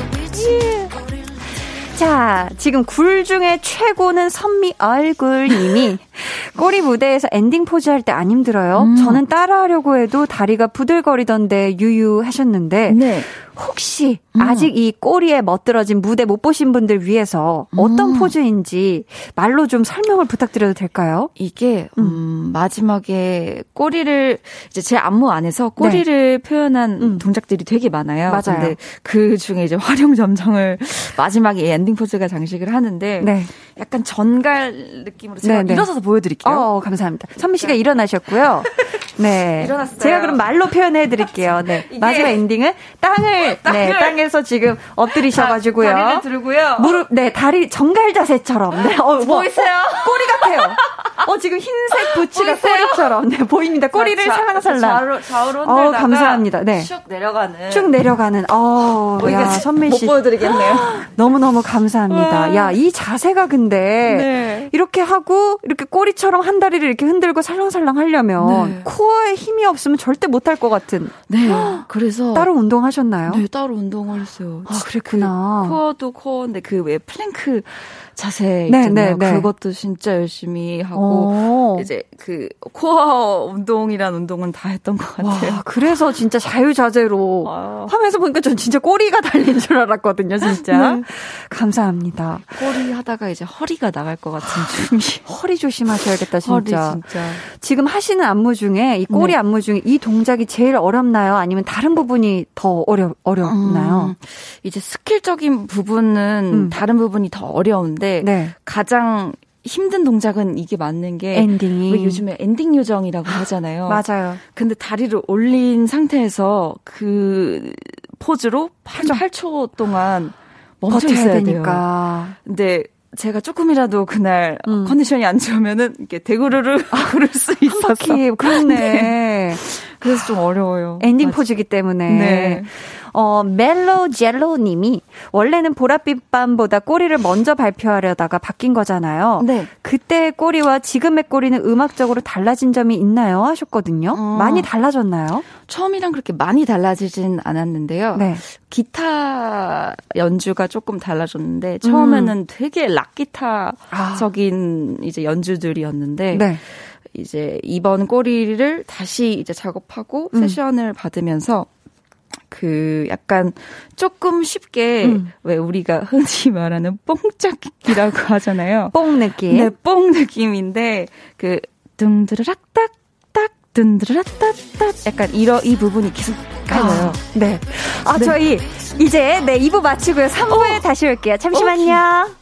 A: 자, 지금 굴 중에 최고는 선미 얼굴님이 꼬리 무대에서 엔딩 포즈 할 때 안 힘들어요? 음. 저는 따라하려고 해도 다리가 부들거리던데 유유하셨는데 네. 혹시 음. 아직 이 꼬리에 멋들어진 무대 못 보신 분들 위해서 어떤 음. 포즈인지 말로 좀 설명을 부탁드려도 될까요?
F: 이게 음, 음 마지막에 꼬리를 이제 제 안무 안에서 꼬리를 네. 표현한 음. 동작들이 되게 많아요.
A: 맞아요.
F: 근데 그 중에 이제 화룡점정을 마지막에 엔딩 포즈가 장식을 하는데 네. 약간 전갈 느낌으로 제가 네, 네. 일어서서 보여드릴게요.
A: 어, 감사합니다. 선미 씨가 일어나셨고요. 네.
F: 일어났어요.
A: 제가 그럼 말로 표현해 드릴게요. 네. 마지막 엔딩은 땅을, 땅을, 네, 땅에서 지금 엎드리셔 가지고요. 자,
F: 다리를 들고요.
A: 무릎, 네, 다리 정갈 자세처럼. 네. 어,
F: 뭐, 보이세요?
A: 꼬리 같아요. 어, 지금 흰색 부츠가 꼬리처럼. 네, 보입니다. 꼬리를 자, 살랑살랑.
F: 좌우로,
A: 어, 감사합니다. 네.
F: 쭉 내려가는.
A: 쭉 내려가는. 어, 어 야, 선미 씨.
F: 못 보여 드리겠네요.
A: 너무너무 감사합니다. 야, 이 자세가 근데 네. 이렇게 하고 이렇게 꼬리처럼 한 다리를 이렇게 흔들고 살랑살랑 하려면 네. 코어에 힘이 없으면 절대 못할 것 같은.
F: 네. 그래서
A: 따로 운동하셨나요?
F: 네, 따로 운동을 했어요.
A: 아, 그랬구나.
F: 그 core도 core인데 그 왜 플랭크 자세 네, 있잖아요. 네, 네, 그것도 진짜 열심히 하고 오. 어. 이제 그 core 운동이란 운동은 다 했던 것 같아요.
A: 와, 그래서 진짜 자유자재로 아. 하면서 보니까 전 진짜 꼬리가 달린 줄 알았거든요, 진짜. 네. 감사합니다.
F: 꼬리 하다가 이제 허리가 나갈 것 같은 준비.
A: 허리 조심하셔야겠다, 진짜.
F: 허리 진짜.
A: 지금 하시는 안무 중에 이 꼬리 네. 안무 중에 이 동작이 제일 어렵나요? 아니면 다른 부분이 더 어려 어렵나요? 음,
F: 이제 skill적인 부분은 음. 다른 부분이 더 어려운데 네. 가장 힘든 동작은 이게 맞는 게
A: ending이
F: 왜 요즘에 엔딩 요정이라고 하잖아요.
A: 맞아요.
F: 근데 다리를 올린 상태에서 그 포즈로 8, 8초 동안 멈춰 있어야 되니까. 돼요. 근데 제가 조금이라도 그날 음. 컨디션이 안 좋으면은 이렇게 대구르르 아, 그럴 수 있었어.
A: 그렇네. 네.
F: 그래서 좀 어려워요.
A: 엔딩
F: 맞아.
A: 포즈기 때문에.
F: 네.
A: 어, 멜로 젤로 님이 원래는 보랏빛 밤보다 꼬리를 먼저 발표하려다가 바뀐 거잖아요.
F: 네.
A: 그때의 꼬리와 지금의 꼬리는 음악적으로 달라진 점이 있나요? 하셨거든요.
F: 어.
A: 많이 달라졌나요?
F: 처음이랑 그렇게 많이 달라지진 않았는데요.
A: 네.
F: 기타 연주가 조금 달라졌는데 처음에는 되게 락 기타적인 이제 연주들이었는데
A: 네.
F: 이제 이번 꼬리를 다시 이제 작업하고
A: 음.
F: 세션을 받으면서 그 약간 조금 쉽게
A: 음.
F: 왜 우리가 흔히 말하는 뽕짝이라고 하잖아요.
A: 뽕 느낌.
F: 네, 뽕 느낌인데 그 둥드르락 딱딱 둥드르락 딱딱 약간 이러 이 부분이 계속 깔려요.
A: 네. 아,
F: 네.
A: 저희 이제 네 2부 마치고요. 3부에 다시 올게요. 잠시만요.
G: 어,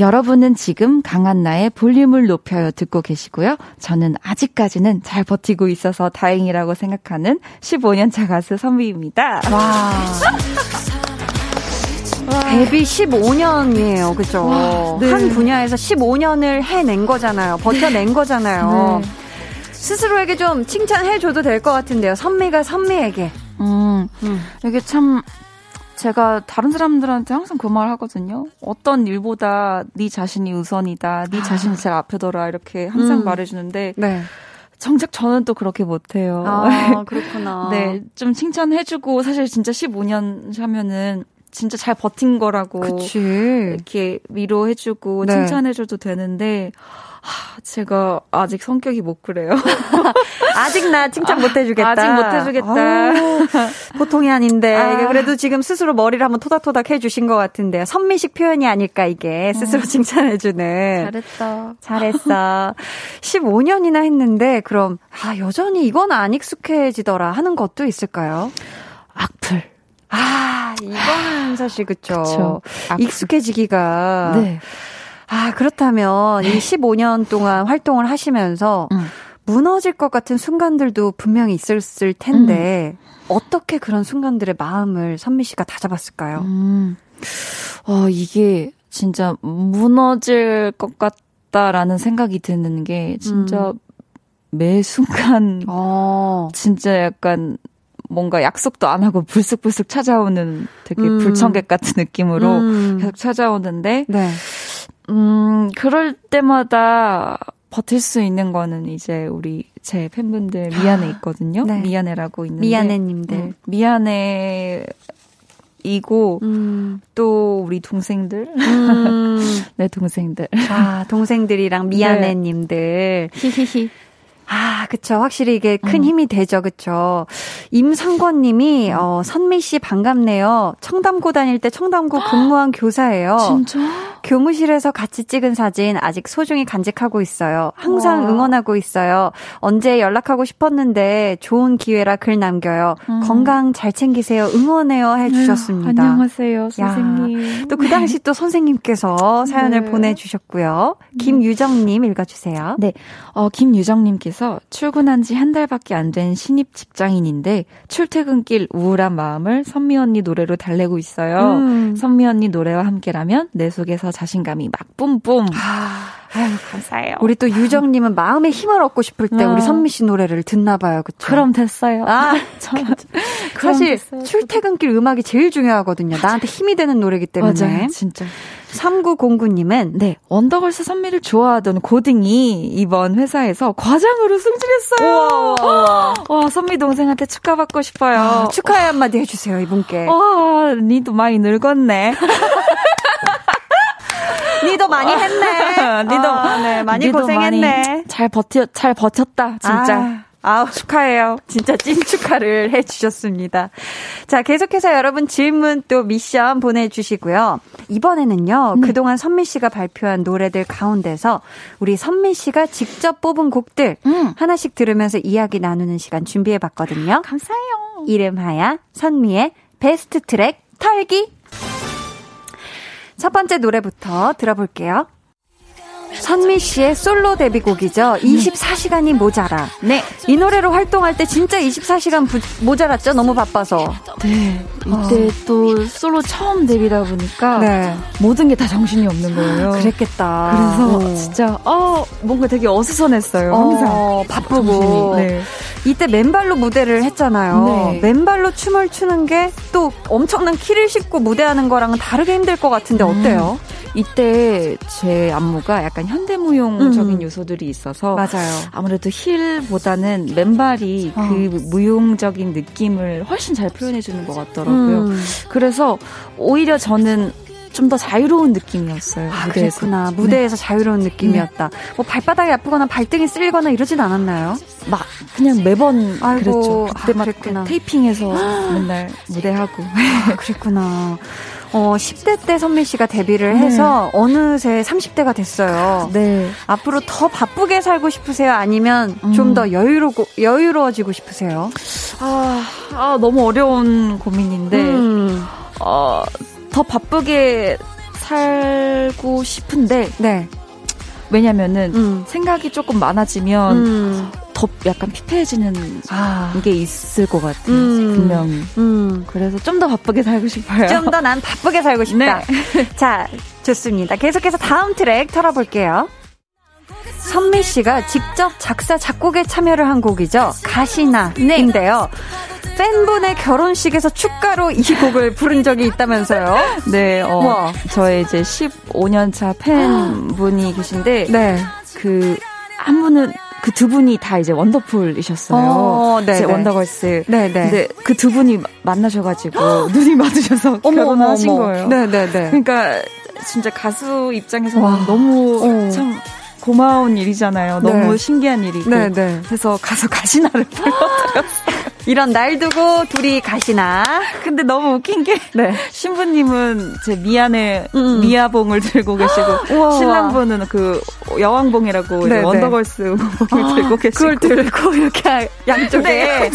F: 여러분은 지금 강한나의 볼륨을 높여요 듣고 계시고요. 저는 아직까지는 잘 버티고 있어서 다행이라고 생각하는 15년 차 가수 선미입니다.
A: 와. 데뷔 15년이에요. 그죠?
F: 와, 네.
A: 한 분야에서 15년을 해낸 거잖아요. 버텨낸 거잖아요.
F: 네.
A: 스스로에게 좀 칭찬해줘도 될 것 같은데요. 선미가 선미에게.
F: 음,
A: 음.
F: 이게 참 제가 다른 사람들한테 항상 그 말 하거든요. 어떤 일보다 네 자신이 우선이다. 네 자신이 제일 앞에더라. 이렇게 항상
A: 음.
F: 말해주는데
A: 네.
F: 정작 저는 또 그렇게 못해요.
A: 아, 그렇구나.
F: 네, 좀 칭찬해주고 사실 진짜 15년 하면은 진짜 잘 버틴 거라고
A: 그치.
F: 이렇게 위로해주고
A: 네.
F: 칭찬해줘도 되는데 하, 제가 아직 성격이 못 그래요.
A: 아직 나 칭찬 못 해주겠다.
F: 아직 못 해주겠다.
A: 아우, 보통이 아닌데.
F: 아.
A: 그래도 지금 스스로 머리를 한번 토닥토닥 해주신 것 같은데요. 선미식 표현이 아닐까, 이게. 스스로 칭찬해주는.
F: 잘했다.
A: 잘했어. 15년이나 했는데, 그럼, 아, 여전히 이건 안 익숙해지더라 하는 것도 있을까요?
F: 악플.
A: 아, 이거는 사실 그쵸.
F: 그쵸. 악플.
A: 익숙해지기가.
F: 네.
A: 아, 그렇다면 이 15년 동안 활동을 하시면서
F: 음.
A: 무너질 것 같은 순간들도 분명히 있었을 텐데, 어떻게 그런 순간들의 마음을 선미 씨가 다잡았을까요?
F: 음. 어, 이게 진짜 무너질 것 같다라는 생각이 드는 게 진짜 매 순간
A: 어.
F: 진짜 약간 뭔가 약속도 안 하고 불쑥불쑥 찾아오는 되게
A: 음.
F: 불청객 같은 느낌으로
A: 음.
F: 계속 찾아오는데
A: 네.
F: 음, 그럴 때마다 버틸 수 있는 거는 이제 우리 제 팬분들 미안해 있거든요.
A: 네.
F: 미안해라고 있는데
A: 미안해님들.
F: 음, 미안해 이고
A: 음.
F: 또 우리 동생들
A: 음.
F: 내 동생들
A: 아, 동생들이랑 미안해님들.
F: 히히히
A: 아, 그쵸. 확실히 이게 큰
F: 음.
A: 힘이 되죠. 그쵸. 임상권 님이, 어, 선미 씨 반갑네요. 청담고 다닐 때 청담고 근무한 교사예요.
F: 진짜
A: 교무실에서 같이 찍은 사진 아직 소중히 간직하고 있어요. 항상
F: 와.
A: 응원하고 있어요. 언제 연락하고 싶었는데 좋은 기회라 글 남겨요.
F: 음.
A: 건강 잘 챙기세요. 응원해요 해주셨습니다.
F: 안녕하세요 선생님
A: 또 그 당시 또 선생님께서 사연을
F: 네.
A: 보내주셨고요. 김유정님 읽어주세요.
F: 네, 어, 김유정님께서 출근한 지 한 달밖에 안 된 신입 직장인인데 출퇴근길 우울한 마음을 선미 언니 노래로 달래고 있어요.
A: 음.
F: 선미 언니 노래와 함께라면 내 속에서 자신감이 막 뿜뿜.
A: 아,
F: 아유, 감사해요.
A: 우리 또 유정님은 마음의 힘을 얻고 싶을 때
F: 어.
A: 우리 선미 씨 노래를 듣나 봐요. 그쵸?
F: 그럼 됐어요.
A: 아,
F: 저,
A: 사실
F: 됐어요.
A: 출퇴근길 음악이 제일 중요하거든요. 나한테 힘이 되는 노래기 때문에.
F: 맞아요, 진짜.
A: 3909님은
F: 네, 원더걸스 선미를 좋아하던 고딩이 이번 회사에서 과장으로 승진했어요.
A: 우와.
F: 와, 선미 동생한테 축하받고 싶어요.
A: 아, 축하의 한마디 해주세요, 이분께.
F: 와, 니도 많이 늙었네.
A: 니도 많이 했네.
F: 니도
A: 아, 네, 많이
F: 니도
A: 고생했네.
F: 많이 잘 버텨 잘 버텼다 진짜.
A: 아, 아, 축하해요. 진짜 찐 축하를 해주셨습니다. 자, 계속해서 여러분 질문 또 미션 보내주시고요. 이번에는요,
F: 네.
A: 그동안 선미 씨가 발표한 노래들 가운데서 우리 선미 씨가 직접 뽑은 곡들
F: 음.
A: 하나씩 들으면서 이야기 나누는 시간 준비해봤거든요.
F: 감사해요.
A: 이름하여 선미의 베스트 트랙 털기. 첫 번째 노래부터 들어볼게요. 선미 씨의 솔로 데뷔곡이죠. 24시간이 모자라.
F: 네.
A: 이 노래로 활동할 때 진짜 24시간 부, 모자랐죠? 너무 바빠서.
F: 네. 이때 또 솔로 처음 데뷔다 보니까
A: 네.
F: 모든 게 다 정신이 없는 거예요.
A: 그랬겠다.
F: 그래서
A: 어.
F: 진짜 어 뭔가 되게 어수선했어요. 항상
A: 어, 바쁘고.
F: 네.
A: 이때 맨발로 무대를 했잖아요.
F: 네.
A: 맨발로 춤을 추는 게 또 엄청난 키를 싣고 무대하는 거랑은 다르게 힘들 것 같은데 어때요?
F: 이때 제 안무가 약간 현대무용적인
A: 음.
F: 요소들이 있어서
A: 맞아요.
F: 아무래도 힐보다는 맨발이
A: 어.
F: 그 무용적인 느낌을 훨씬 잘 표현해 주는 것 같더라고요.
A: 음.
F: 그래서 오히려 저는 좀더 자유로운 느낌이었어요.
A: 아,
F: 무대에서.
A: 그랬구나.
F: 네.
A: 무대에서 자유로운 느낌이었다. 뭐 발바닥이 아프거나 발등이 쓸리거나 이러진 않았나요?
F: 막 그냥 매번
A: 아이고,
F: 그랬죠. 그때
A: 아,
F: 막
A: 그랬구나.
F: 테이핑해서 맨날 무대하고.
A: 아, 그랬구나. 어, 10대 때 선미 씨가 데뷔를
F: 네.
A: 해서 어느새 30대가 됐어요.
F: 네.
A: 앞으로 더 바쁘게 살고 싶으세요? 아니면
F: 음.
A: 좀더 여유로, 여유로워지고 싶으세요?
F: 아, 아, 너무 어려운 고민인데,
A: 음.
F: 어, 더 바쁘게 살고 싶은데,
A: 네.
F: 왜냐면은,
A: 음.
F: 생각이 조금 많아지면
A: 음.
F: 더 약간 피폐해지는
A: 아.
F: 게 있을 것 같아요.
A: 음.
F: 분명히.
A: 음.
F: 그래서 좀 더 바쁘게 살고 싶어요.
A: 좀 더 난 바쁘게 살고 싶다. 자, 좋습니다. 계속해서 다음 트랙 털어볼게요. 선미 씨가 직접 작사, 작곡에 참여를 한 곡이죠. 가시나인데요. 팬분의 결혼식에서 축가로 이 곡을 부른 적이 있다면서요?
F: 네, 어,
A: 우와.
F: 저의 이제 15년 차 팬분이 계신데,
A: 네.
F: 그, 한 분은, 그 두 분이 다 이제 원더풀이셨어요.
A: 어, 네,
F: 제
A: 네.
F: 원더걸스.
A: 네, 네.
F: 근데 그 두 분이 만나셔가지고 눈이 맞으셔서
A: 어머,
F: 결혼을
A: 어머,
F: 하신
A: 어머.
F: 거예요.
A: 네네네.
F: 그러니까 진짜 가수 입장에서는
A: 와.
F: 너무
A: 어.
F: 참 고마운 일이잖아요.
A: 네.
F: 너무 신기한 일이고.
A: 네 네.
F: 그래서 가서 가시나를 불러드렸어요.
A: 이런 날 두고 둘이 가시나.
F: 근데 너무 웃긴 게
A: 네.
F: 신부님은 제 미안해
A: 음.
F: 미아봉을 들고 계시고 신랑분은 그 여왕봉이라고
A: 네, 네.
F: 원더걸스 봉을 들고 계시고
A: 그걸 들고 이렇게 양쪽에.
F: 네.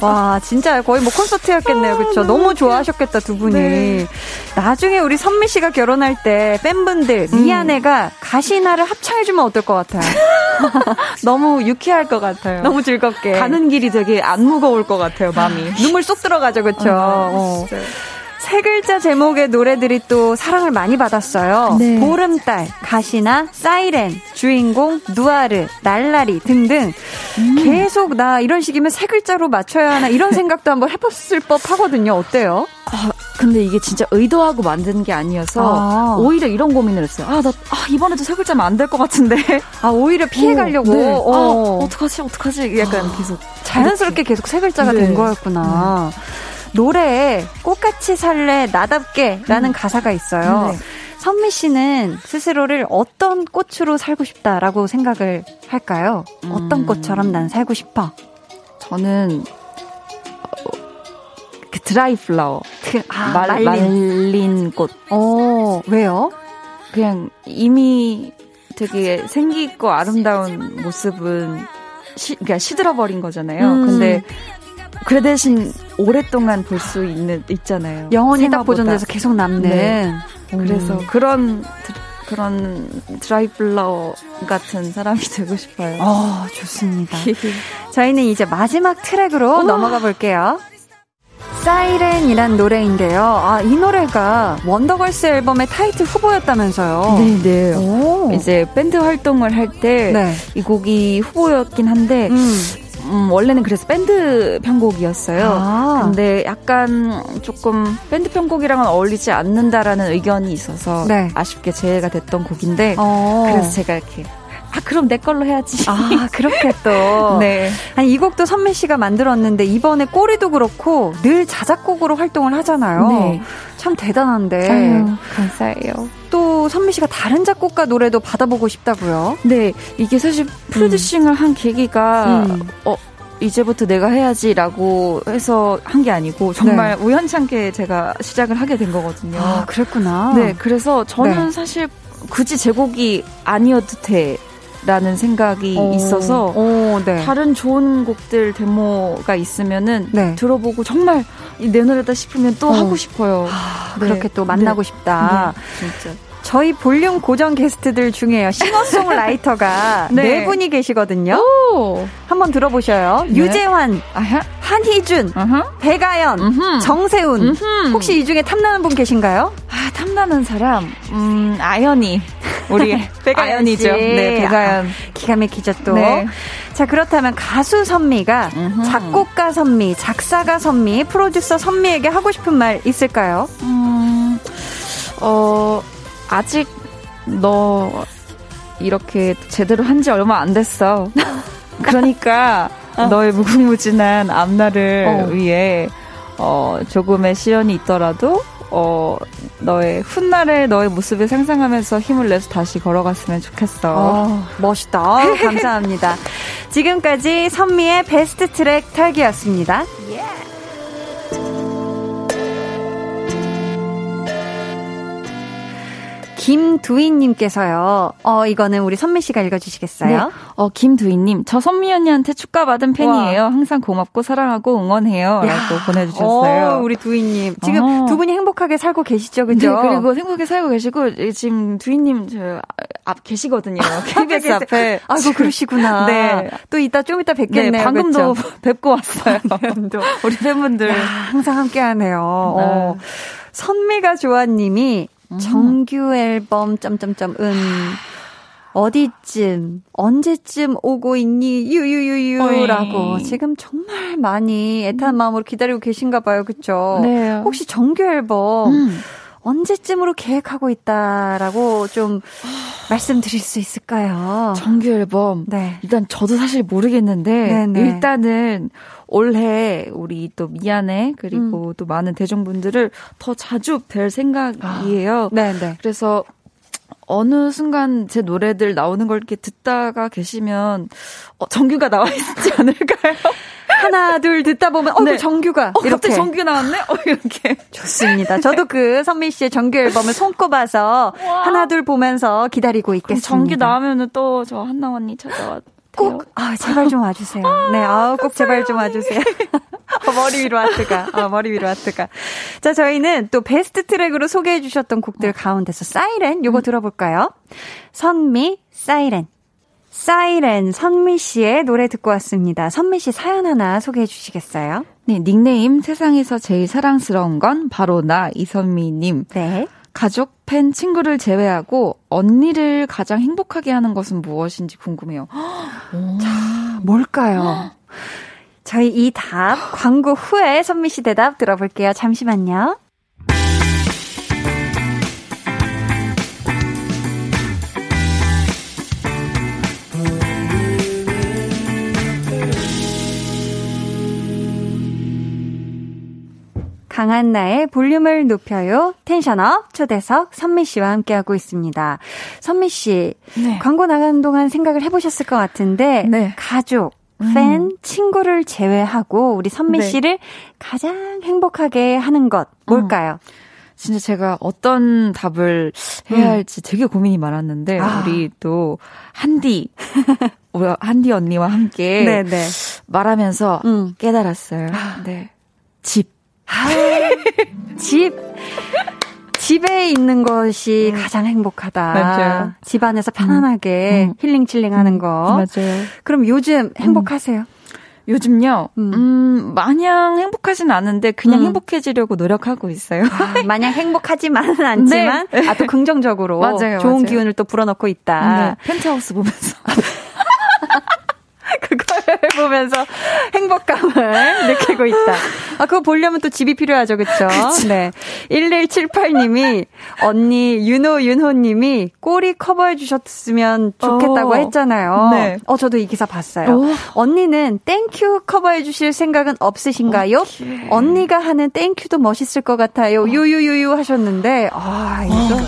A: 와, 진짜 거의 뭐 콘서트였겠네요. 그쵸? 너무 좋아하셨겠다, 두 분이.
F: 네.
A: 나중에 우리 선미 씨가 결혼할 때 팬분들,
F: 음.
A: 미안해가 가시나를 합창해 주면 어떨 것 같아요?
F: 너무 유쾌할 것 같아요.
A: 너무 즐겁게.
F: 가는 길이 되게 안 무거울 것 같아요, 마음이.
A: 눈물 쏙 들어가죠, 그쵸? 어. 세 글자 제목의 노래들이 또 사랑을 많이 받았어요.
F: 네.
A: 보름달, 가시나, 사이렌, 주인공, 누아르, 날라리 등등.
F: 음.
A: 계속 나 이런 식이면 세 글자로 맞춰야 하나 이런 생각도 한번 해봤을 법 하거든요. 어때요?
F: 아, 근데 이게 진짜 의도하고 만든 게 아니어서
A: 아.
F: 오히려 이런 고민을 했어요. 아, 나 아, 이번에도 세 글자면 안 될 것 같은데.
A: 아, 오히려 피해 가려고.
F: 네.
A: 어.
F: 아, 어떡하지, 어떡하지. 약간 계속.
A: 자연스럽게 계속 세 글자가
F: 네.
A: 된 거였구나. 노래에 꽃같이 살래 나답게 라는 가사가 있어요.
F: 네.
A: 선미 씨는 스스로를 어떤 꽃으로 살고 싶다라고 생각을 할까요? 어떤
F: 음.
A: 꽃처럼 난 살고 싶어.
F: 저는 dry flower.
A: 그, 아,
F: 말,
A: 말린.
F: 말린 꽃.
A: 어, 왜요?
F: 그냥 이미 되게 생기 있고 아름다운 모습은 시, 그러니까 시들어버린 거잖아요.
A: 음.
F: 근데 그 대신 오랫동안 볼 수 있는 있잖아요.
A: 영원히 딱. 보존돼서 계속 남는.
F: 네. 그래서
A: 음.
F: 그런 드, 그런 dry flower 같은 사람이 되고 싶어요.
A: 어, 좋습니다. 저희는 이제 마지막 트랙으로 넘어가 볼게요. 사이렌이란 노래인데요. 아, 이 노래가 원더걸스 앨범의 타이틀 후보였다면서요.
F: 네네.
A: 오.
F: 이제 밴드 활동을 할 때이
A: 네.
F: 곡이 후보였긴 한데
A: 음.
F: 음, 원래는 그래서 밴드 편곡이었어요.
A: 아.
F: 근데 약간 조금 밴드 편곡이랑은 어울리지 않는다라는 의견이 있어서
A: 네.
F: 아쉽게 제외가 됐던 곡인데
A: 어.
F: 그래서 제가 이렇게 아 그럼 내 걸로 해야지.
A: 아, 그렇게 또.
F: 네.
A: 아니, 이 곡도 선미 씨가 만들었는데, 이번에 꼬리도 그렇고, 늘 자작곡으로 활동을 하잖아요.
F: 네.
A: 참 대단한데.
F: 아유, 감사해요.
A: 또 선미 씨가 다른 작곡가 노래도 받아보고 싶다고요?
F: 네, 이게 사실 프로듀싱을 한 계기가
A: 음.
F: 어 이제부터 내가 해야지라고 해서 한 게 아니고 정말 우연찮게 제가 시작을 하게 된 거거든요.
A: 네. 아, 그랬구나.
F: 네, 그래서 저는
A: 네.
F: 사실 굳이 제곡이 아니어도 돼 라는 생각이
A: 오,
F: 있어서
A: 오, 네.
F: 다른 좋은 곡들 데모가 있으면은
A: 네.
F: 들어보고 정말 이내 노래다 싶으면 또
A: 어.
F: 하고 싶어요. 네.
A: 그렇게 또 만나고 싶다.
F: 네, 진짜.
A: 저희 볼륨 고정 게스트들 중에요. 싱어송라이터가 네.
F: 네.
A: 분이 계시거든요.
F: 오,
A: 한번 들어보셔요.
F: 네.
A: 유재환,
F: 아하,
A: 한희준,
F: 아하,
A: 배가연,
F: 음흠.
A: 정세훈.
F: 음흠.
A: 혹시 이 중에 탐나는 분 계신가요?
F: 아, 탐나는 사람, 음, 아연이. 우리
A: 배가연
F: 아연이죠.
A: 씨.
F: 네, 배가연.
A: 기가 막히죠 또.
F: 네.
A: 자 그렇다면 가수 선미가. 작곡가 선미, 작사가 선미, 프로듀서 선미에게 하고 싶은 말 있을까요?
F: 음, 어, 아직 너 이렇게 제대로 한 지 얼마 안 됐어. 그러니까 너의 무궁무진한 앞날을
A: 어.
F: 위해 어, 조금의 시련이 있더라도 어, 너의 훗날의 너의 모습을 상상하면서 힘을 내서 다시 걸어갔으면 좋겠어.
A: 어, 멋있다. 감사합니다. 지금까지 선미의 베스트 트랙 털기였습니다. 김두희님께서요. 어, 이거는 우리 선미 씨가 읽어주시겠어요?
F: 네. 어, 김두희님, 저 선미 언니한테 축가받은 팬이에요. 항상 고맙고 사랑하고 응원해요. 라고 보내주셨어요.
A: 어, 우리 두희님. 지금
F: 어.
A: 두 분이 행복하게 살고 계시죠,
F: 네,
A: 그죠?
F: 그리고 행복하게 살고 계시고, 지금 두희님 저 앞 계시거든요. KBS. 앞에.
A: 아이고, 그러시구나.
F: 네.
A: 또 이따 좀 이따 뵙겠네요.
F: 네, 방금도
A: 그쵸?
F: 뵙고 왔어요. 우리 팬분들.
A: 야, 항상 함께 하네요. 어.
F: 네.
A: 선미가 좋아님이
F: 음.
A: 정규 앨범 점점점 은 어디쯤 언제쯤 오고 있니 유유유유라고. 지금 정말 많이 애타는 마음으로 기다리고 계신가 봐요. 그쵸?
F: 네.
A: 혹시 정규 앨범
F: 음.
A: 언제쯤으로 계획하고 있다라고 좀 말씀드릴 수 있을까요?
F: 정규 앨범.
A: 네.
F: 일단 저도 사실 모르겠는데
A: 네네.
F: 일단은 올해 우리 또 미안해 그리고
A: 음.
F: 또 많은 대중분들을 더 자주 뵐 생각이에요.
A: 네, 네.
F: 그래서 어느 순간 제 노래들 나오는 걸 이렇게 듣다가 계시면 어, 정규가 나와 있지 않을까요?
A: 하나, 둘 듣다 보면, 어,
F: 네.
A: 그 정규가.
F: 어,
A: 이렇게.
F: 정규 나왔네? 어, 이렇게.
A: 좋습니다. 저도 그 선미 씨의 정규 앨범을 손꼽아서 하나, 둘 보면서 기다리고 있겠습니다.
F: 정규 나오면은 또 저 한나 언니 찾아와.
A: 꼭, 아, 제발 좀 와주세요. 네, 아우, 꼭 제발 좀 와주세요. 어, 머리 위로 하트가, 어, 머리 위로 하트가. 자, 저희는 또 베스트 트랙으로 소개해 주셨던 곡들 가운데서 사이렌, 요거 들어볼까요? 선미, 사이렌. 사이렌, 선미 씨의 노래 듣고 왔습니다. 선미 씨 사연 하나 소개해 주시겠어요?
F: 네, 닉네임 세상에서 제일 사랑스러운 건 바로 나 이선미님.
A: 네.
F: 가족, 팬, 친구를 제외하고 언니를 가장 행복하게 하는 것은 무엇인지 궁금해요.
A: 뭘까요? 저희 이 답 광고 후에 선미 씨 대답 들어볼게요. 잠시만요. 강한 나의 볼륨을 높여요. 텐션업 초대석 선미 씨와 함께하고 있습니다. 선미 씨,
F: 네.
A: 광고 나가는 동안 생각을 해보셨을 것 같은데
F: 네.
A: 가족, 팬, 친구를 제외하고 우리 선미
F: 네.
A: 씨를 가장 행복하게 하는 것 뭘까요?
F: 진짜 제가 어떤 답을 해야
A: 음.
F: 할지 되게 고민이 많았는데
A: 아.
F: 우리 또 한디 한디 언니와 함께
A: 네네.
F: 말하면서
A: 음.
F: 깨달았어요. 네. 집.
A: 집. 집에 있는 것이 가장 행복하다.
F: 음. 맞아요.
A: 집 안에서 편안하게
F: 음.
A: 힐링 칠링 하는 거.
F: 맞아요.
A: 그럼 요즘 행복하세요?
F: 요즘요,
A: 음.
F: 음, 마냥 행복하진 않은데 그냥
A: 음.
F: 행복해지려고 노력하고 있어요.
A: 아, 마냥 행복하지만은 않지만
F: 네.
A: 아 또 긍정적으로
F: 맞아요,
A: 좋은
F: 맞아요.
A: 기운을 또 불어넣고 있다.
F: 네, 펜트하우스 보면서.
A: 보면서 행복감을 느끼고 있다. 아, 그거 보려면 또 집이 필요하죠, 그쵸? 네. 1178님이, 언니, 윤호, 윤호님이 꼬리 커버해 주셨으면 좋겠다고
F: 어.
A: 했잖아요.
F: 네.
A: 어, 저도 이 기사 봤어요.
F: 오.
A: 언니는 Thank U 커버해 주실 생각은 없으신가요? 언니가 하는 Thank U도 멋있을 것 같아요. 유유유유 하셨는데, 아, 이거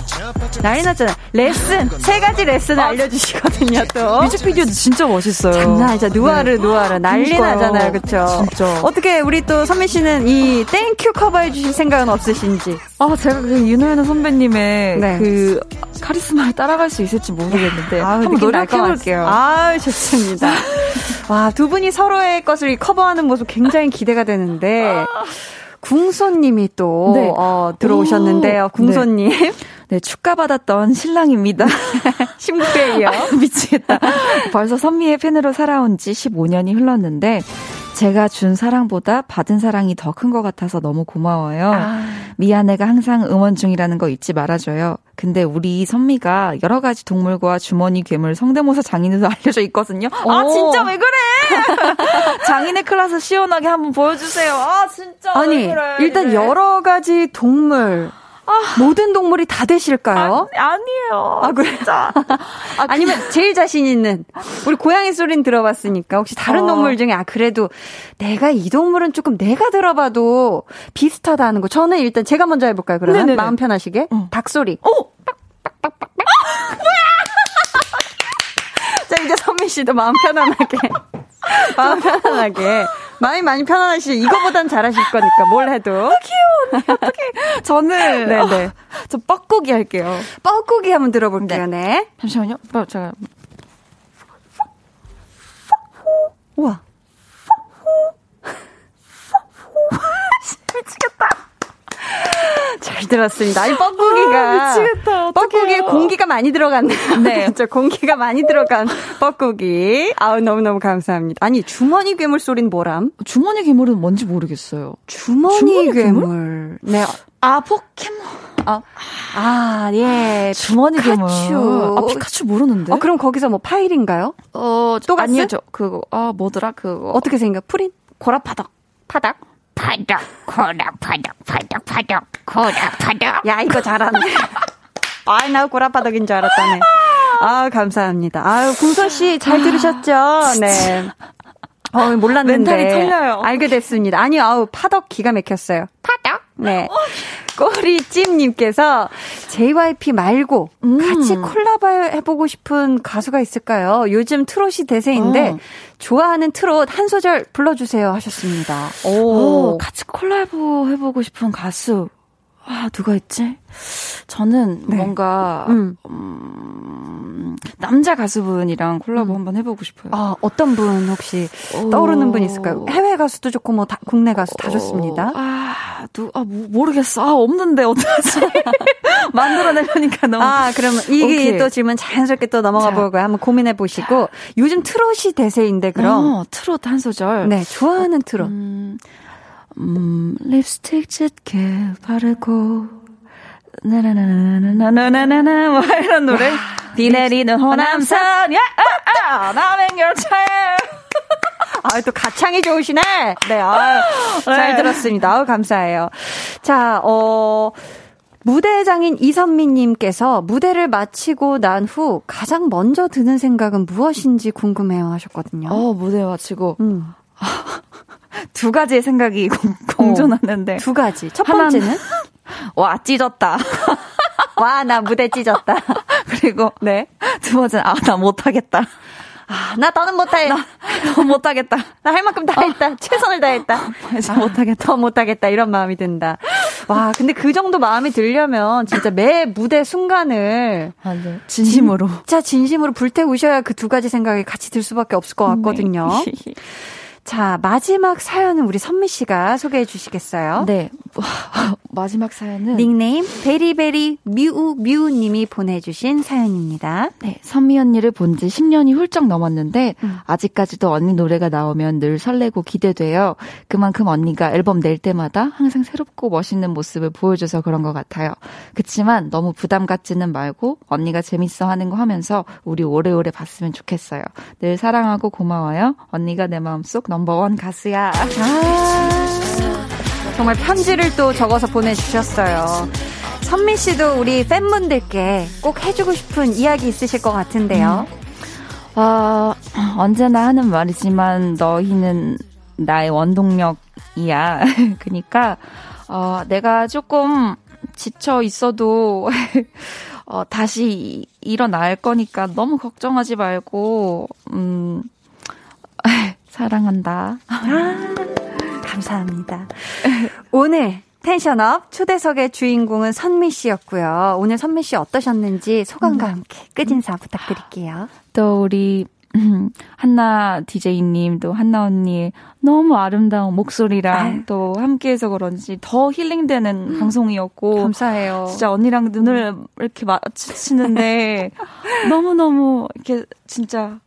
A: 난리 났잖아. 레슨, 세 가지 레슨을 알려주시거든요, 또.
F: 뮤직비디오도 진짜 멋있어요.
A: 장난 아니죠. 누아르, 누아르. 알아. 난리
F: 그러니까요.
A: 나잖아요. 그쵸?
F: 진짜.
A: 어떻게 우리 또 선미 씨는 이 Thank U 커버해 주실 생각은 없으신지?
F: 아, 제가 그 유노윤호 선배님의
A: 네.
F: 그 카리스마를 따라갈 수 있을지 모르겠는데
A: 아우,
F: 한번 노력해볼게요.
A: 아, 좋습니다. 와, 두 분이 서로의 것을 커버하는 모습 굉장히 기대가 되는데, 궁소님이 또,
F: 네.
A: 어, 들어오셨는데요.
F: 오,
A: 궁소님.
F: 네, 축가받았던 신랑입니다.
A: 신부에 이어.
F: 미치겠다. 벌써 선미의 팬으로 살아온 지 15년이 흘렀는데, 제가 준 사랑보다 받은 사랑이 더 큰 것 같아서 너무 고마워요. 미안해가 항상 응원 중이라는 거 잊지 말아줘요. 근데 우리 선미가 여러 가지 동물과 주머니 괴물 성대모사 장인으로 알려져 있거든요. 아,
A: 오.
F: 진짜 왜 그래? 장인의 클래스 시원하게 한번 보여주세요. 아, 진짜.
A: 아니,
F: 왜 그래?
A: 일단
F: 이래.
A: 여러 가지 동물, 모든 동물이 다 되실까요?
F: 아, 아니에요.
A: 아, 그래?
F: 진짜.
A: 아 니면 제일 자신 있는 우리 고양이 소리는 들어봤으니까 혹시 다른
F: 어.
A: 동물 중에 아 그래도 내가 이 동물은 조금 내가 들어봐도 비슷하다 하는 거 저는 일단 제가 먼저 해 볼까요 그러면
F: 네네네.
A: 마음 편하시게 닭 소리
F: 오!
A: 자 이제 선미 씨도 마음 편안하게 마음 편안하게 마음이 많이 편안하시죠 이거보단 잘하실 거니까 뭘 해도
F: 저는.
A: 네네.
F: 어, 저 뻐꾸기 할게요.
A: 뻐꾸기 한번 들어볼게요 네
F: 잠시만요. 어, 제가.
A: 우와
F: 미치겠다.
A: 잘 들었습니다. 아니, 뻐꾸기가.
F: 아, 미치겠다. 어떡해요.
A: 뻐꾸기에 공기가 많이 들어갔네요.
F: 네.
A: 진짜 공기가 많이 들어간 뻐꾸기. 아우, 너무너무 감사합니다. 아니, 주머니 괴물 소리는 뭐람?
F: 주머니 괴물은 뭔지 모르겠어요.
A: 주머니,
F: 주머니
A: 괴물. 네.
F: 아, 포켓몬. 아,
A: 아, 예.
F: 주머니 괴물.
A: 피카츄.
F: 아, 피카츄 모르는데?
A: 어, 그럼 거기서 뭐 파일인가요?
F: 어,
A: 또?
F: 아니요, 저, 그거, 아, 뭐더라, 그거.
A: 어떻게 생겨? 프린?
F: 고라파덕.
A: 파닥?
G: 파덕 코덕 파덕 파덕 파덕 코덕 파덕
A: 야, 이거 잘하네. 아, 나 고라 파덕인 줄 알았다네. 아, 감사합니다. 아유, 궁선 씨 잘 들으셨죠? 네. 어, 몰랐는데.
F: 멘탈이 털려요.
A: 알게 됐습니다. 아니, 아우, 파덕 기가 막혔어요.
G: 파덕
A: 네. 꼬리찜님께서 JYP 말고
F: 음.
A: 같이 콜라보 해보고 싶은 가수가 있을까요? 요즘 트롯이 대세인데
F: 어.
A: 좋아하는 트롯 한 소절 불러주세요 하셨습니다.
F: 오, 같이 콜라보 해보고 싶은 가수. 아, 누가 있지? 저는
A: 네.
F: 뭔가,
A: 음.
F: 음, 남자 가수분이랑 콜라보 한번 해보고 싶어요.
A: 아, 어떤 분 혹시
F: 오.
A: 떠오르는 분 있을까요? 해외 가수도 좋고 뭐 다, 국내 가수 다 좋습니다.
F: 어, 아, 누, 아, 모- 모르겠어. 아, 없는데, 어떡하지? 만들어내려니까 너무.
A: 아, 그러면 이게. 또 질문 자연스럽게 또 넘어가
F: 자.
A: 보고요. 한번 고민해 보시고 요즘 트롯이 대세인데 그럼
F: 어, 트롯 한 소절.
A: 네 좋아하는 트롯
F: 음, 음, 립스틱 짙게 바르고, 나나나나나나나나나, 뭐 이런 노래. 비 내리는 호남선, 야, 아, 아, 남행열차에.
A: 아, 또 가창이 좋으시네. 네, 아, 잘
F: 네.
A: 들었습니다. 아우, 감사해요. 자, 어, 무대장인 이선미님께서 무대를 마치고 난 후 가장 먼저 드는 생각은 무엇인지 궁금해요 하셨거든요.
F: 어, 무대 마치고,
A: 음,
F: 두 가지의 생각이 공, 공존하는데.
A: 두 가지. 첫 번째는
F: 와, 찢었다.
A: 와, 나 무대 찢었다.
F: 그리고,
A: 네.
F: 두 번째는, 아, 나 못하겠다.
A: 아, 나 더는 못해. 나,
F: 너 못하겠다.
A: 할 만큼 다 했다. 최선을 다했다.
F: 진짜 못하겠다.
A: 더 못하겠다. 이런 마음이 든다. 와, 근데 그 정도 마음이 들려면 진짜 매 무대 순간을
F: 맞아요. 진심으로.
A: 진짜 진심으로 불태우셔야 그 두 가지 생각이 같이 들 수밖에 없을 것 같거든요. 자, 마지막 사연은 우리 선미 씨가 소개해 주시겠어요?
F: 네. 마지막 사연은.
A: 닉네임 베리베리 뮤우 뮤우님이 보내 주신 사연입니다.
F: 네, 선미 언니를 본 지 10년이 훌쩍 넘었는데
A: 음.
F: 아직까지도 언니 노래가 나오면 늘 설레고 기대돼요. 그만큼 언니가 앨범 낼 때마다 항상 새롭고 멋있는 모습을 보여줘서 그런 것 같아요. 그치만 너무 부담 갖지는 말고 언니가 재밌어 하는 거 하면서 우리 오래오래 봤으면 좋겠어요. 늘 사랑하고 고마워요. 언니가 내 마음속 넘버원 가수야.
A: 아, 정말 편지를 또 적어서 보내주셨어요. 선미 씨도 우리 팬분들께 꼭 해주고 싶은 이야기 있으실 것 같은데요.
F: 어, 언제나 하는 말이지만 너희는 나의 원동력이야. 그니까, 어, 내가 조금 지쳐 있어도, 어, 다시 일어날 거니까 너무 걱정하지 말고, 음, 사랑한다.
A: 아, 감사합니다. 오늘 텐션업 초대석의 주인공은 선미 씨였고요. 오늘 선미 씨 어떠셨는지 소감과 함께 끝인사 부탁드릴게요.
F: 또 우리 한나 DJ님, 또 한나 언니 너무 아름다운 목소리랑
A: 아유.
F: 또 함께해서 그런지 더 힐링되는 방송이었고
A: 감사해요.
F: 진짜 언니랑 눈을 이렇게 마주치는데 너무 너무 이렇게 진짜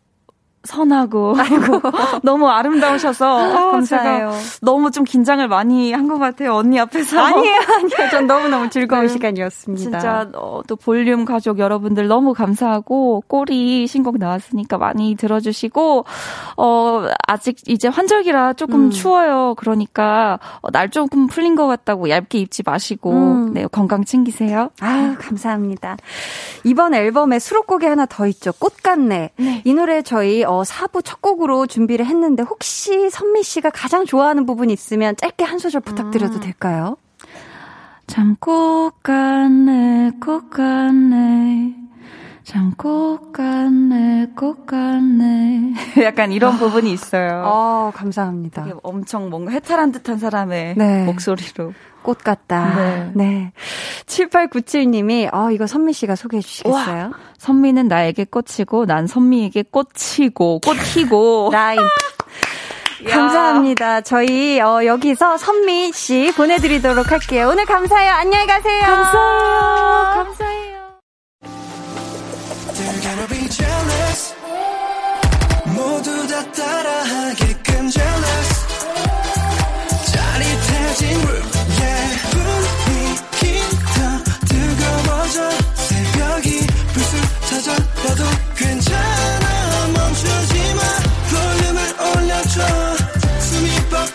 F: 선하고 너무 아름다우셔서 아,
A: 감사해요.
F: 제가 너무 좀 긴장을 많이 한 것 같아요 언니 앞에서
A: 아니에요, 아니에요. 전 너무 너무 즐거운
F: 네.
A: 시간이었습니다.
F: 진짜 어, 또 볼륨 가족 여러분들 너무 감사하고 꼬리 신곡 나왔으니까 많이 들어주시고 어 아직 이제 환절기라 조금
A: 음.
F: 추워요. 그러니까 어, 날 조금 풀린 것 같다고 얇게 입지 마시고
A: 음.
F: 네 건강 챙기세요.
A: 아유, 감사합니다. 이번 앨범에 수록곡이 하나 더 있죠. 꽃 같네. 이 노래 저희 어, 4부 첫 곡으로 준비를 했는데 혹시 선미 씨가 가장 좋아하는 부분 있으면 짧게 한 소절 부탁드려도 될까요?
F: 참꽃 같네 꽃 같네 참꽃 같네 꽃 같네 약간 이런 부분이 있어요.
A: 어, 감사합니다.
F: 엄청 뭔가 해탈한 듯한 사람의
A: 네.
F: 목소리로.
A: 꽃 같다.
F: 네.
A: 네. 7897님이, 어, 이거 선미 씨가 소개해 주시겠어요?
F: 선미는 나에게 꽂히고 난 선미에게 꽂히고 꽂히고
A: 라임. 감사합니다. 저희 어, 여기서 선미 씨 보내드리도록 할게요. 오늘 감사해요. 안녕히 가세요.
F: 감사해요. 감사해요.
B: They're gonna be jealous 모두 다 따라하게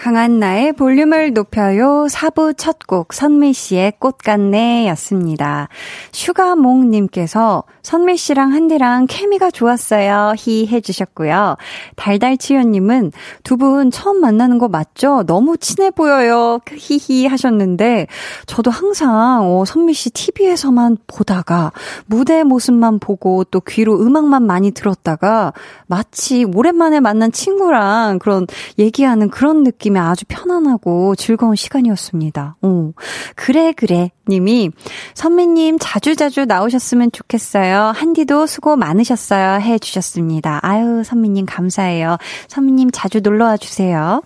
A: 강한 나의 볼륨을 높여요. 4부 첫 곡 선미 씨의 꽃 같네 였습니다. 슈가몽 님께서 선미 씨랑 한디랑 케미가 좋았어요. 히 해주셨고요. 달달치요님은 두 분 처음 만나는 거 맞죠? 너무 친해 보여요. 히히 하셨는데 저도 항상 어, 선미 씨 TV에서만 보다가 무대 모습만 보고 또 귀로 음악만 많이 들었다가 마치 오랜만에 만난 친구랑 그런 얘기하는 그런 느낌 이 아주 편안하고 즐거운 시간이었습니다. 어. 그래, 그래. 님이 선미님 자주자주 나오셨으면 좋겠어요. 한디도 수고 많으셨어요. 해 주셨습니다. 아유, 선미님 감사해요. 선미님 자주 놀러와 주세요.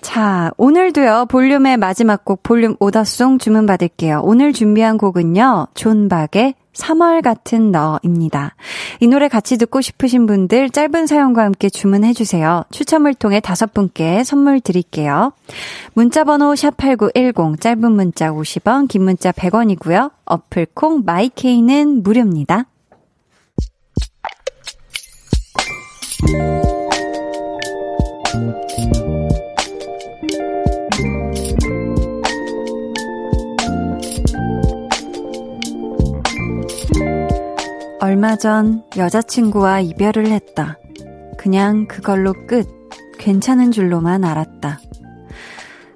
A: 자, 오늘도요, 볼륨의 마지막 곡 볼륨 오더송 주문받을게요. 오늘 준비한 곡은요, 존박의 3월 같은 너입니다. 이 노래 같이 듣고 싶으신 분들 짧은 사연과 함께 주문해 주세요. 추첨을 통해 다섯 분께 선물 드릴게요. 문자 번호 샵8910, 짧은 문자 50원, 긴 문자 100원이고요. 어플 콩 마이케이는 무료입니다. 얼마 전 여자친구와 이별을 했다. 그냥 그걸로 끝. 괜찮은 줄로만 알았다.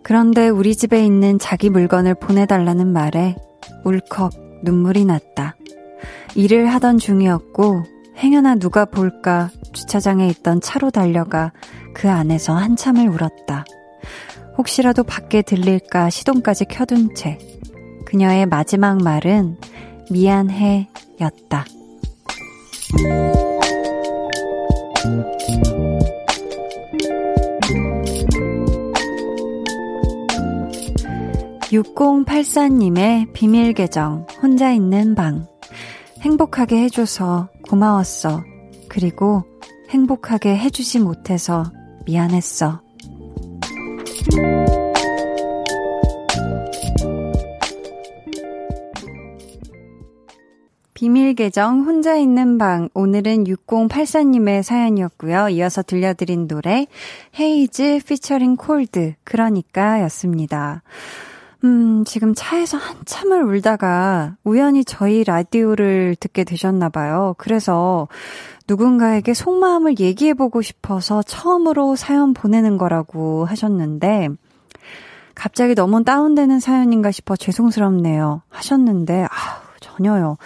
A: 그런데 우리 집에 있는 자기 물건을 보내달라는 말에 울컥 눈물이 났다. 일을 하던 중이었고, 행여나 누가 볼까 주차장에 있던 차로 달려가 그 안에서 한참을 울었다. 혹시라도 밖에 들릴까 시동까지 켜둔 채 그녀의 마지막 말은 미안해 였다. 6084님의 비밀 계정, 혼자 있는 방. 행복하게 해줘서 고마웠어. 그리고 행복하게 해주지 못해서 미안했어. 비밀 계정 혼자 있는 방 오늘은 6084님의 사연이었고요. 이어서 들려드린 노래 헤이즈 피처링 콜드 그러니까였습니다. 음, 지금 차에서 한참을 울다가 우연히 저희 라디오를 듣게 되셨나 봐요. 그래서 누군가에게 속마음을 얘기해 보고 싶어서 처음으로 사연 보내는 거라고 하셨는데, 갑자기 너무 다운되는 사연인가 싶어 죄송스럽네요. 하셨는데, 아 전혀요.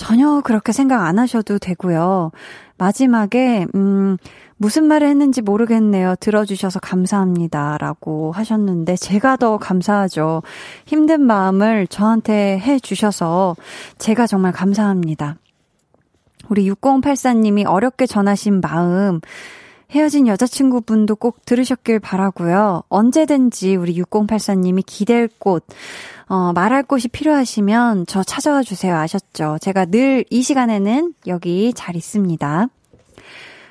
A: 전혀 그렇게 생각 안 하셔도 되고요. 마지막에, 음, 무슨 말을 했는지 모르겠네요. 들어주셔서 감사합니다. 라고 하셨는데, 제가 더 감사하죠. 힘든 마음을 저한테 해주셔서, 제가 정말 감사합니다. 우리 6084님이 어렵게 전하신 마음, 헤어진 여자친구분도 꼭 들으셨길 바라고요. 언제든지 우리 6084님이 기댈 곳, 어, 말할 곳이 필요하시면 저 찾아와 주세요. 아셨죠? 제가 늘 이 시간에는 여기 잘 있습니다.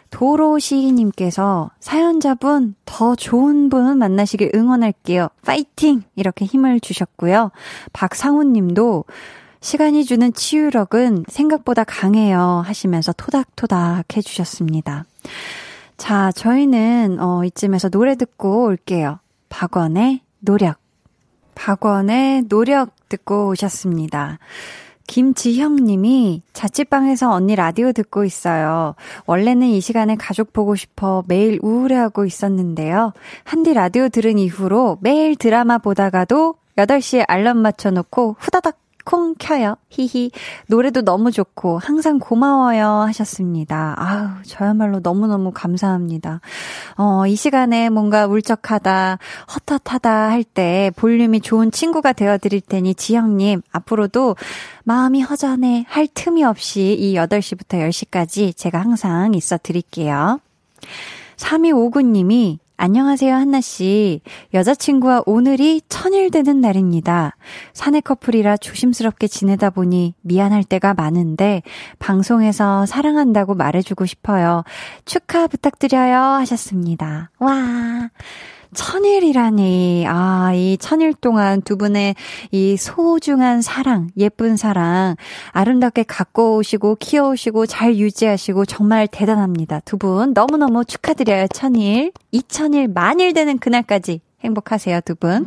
A: 도로시님께서 사연자분 더 좋은 분 만나시길 응원할게요. 파이팅! 이렇게 힘을 주셨고요. 박상훈님도 시간이 주는 치유력은 생각보다 강해요 하시면서 토닥토닥 해주셨습니다. 자, 저희는 어, 이쯤에서 노래 듣고 올게요. 박원의 노력. 박원의 노력 듣고 오셨습니다. 김지형 님이 자취방에서 언니 라디오 듣고 있어요. 원래는 이 시간에 가족 보고 싶어 매일 우울해하고 있었는데요. 한디 라디오 들은 이후로 매일 드라마 보다가도 8시에 알람 맞춰놓고 후다닥 콩 켜요. 히히. 노래도 너무 좋고 항상 고마워요 하셨습니다. 아우, 저야말로 너무너무 감사합니다. 어, 이 시간에 뭔가 울적하다, 헛헛하다 할 때 볼륨이 좋은 친구가 되어 드릴 테니 지영 님 앞으로도 마음이 허전해 할 틈이 없이 이 8시부터 10시까지 제가 항상 있어 드릴게요. 3259님이 안녕하세요, 한나씨. 여자친구와 오늘이 천일 되는 날입니다. 사내 커플이라 조심스럽게 지내다 보니 미안할 때가 많은데, 방송에서 사랑한다고 말해주고 싶어요. 축하 부탁드려요. 하셨습니다. 와. 천일이라니. 아, 이 천일 동안 두 분의 이 소중한 사랑, 예쁜 사랑, 아름답게 갖고 오시고, 키워오시고, 잘 유지하시고, 정말 대단합니다. 두 분 너무너무 축하드려요, 천일. 이천일, 만일 되는 그날까지 행복하세요, 두 분.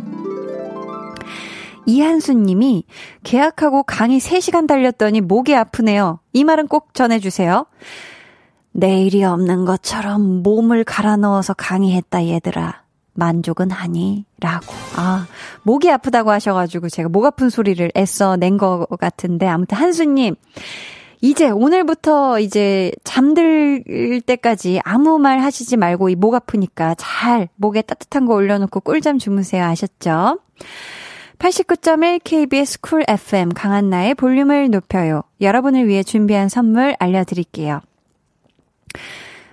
A: 이한수 님이 계약하고 강의 3시간 달렸더니 목이 아프네요. 이 말은 꼭 전해주세요. 내일이 없는 것처럼 몸을 갈아 넣어서 강의했다, 얘들아. 만족은 하니? 라고. 아, 목이 아프다고 하셔가지고 제가 목 아픈 소리를 애써 낸 것 같은데, 아무튼 한수님, 이제 오늘부터 이제 잠들 때까지 아무 말 하시지 말고 이 목 아프니까 잘 목에 따뜻한 거 올려놓고 꿀잠 주무세요. 아셨죠? 89.1 KBS 쿨 FM 강한나의 볼륨을 높여요. 여러분을 위해 준비한 선물 알려드릴게요.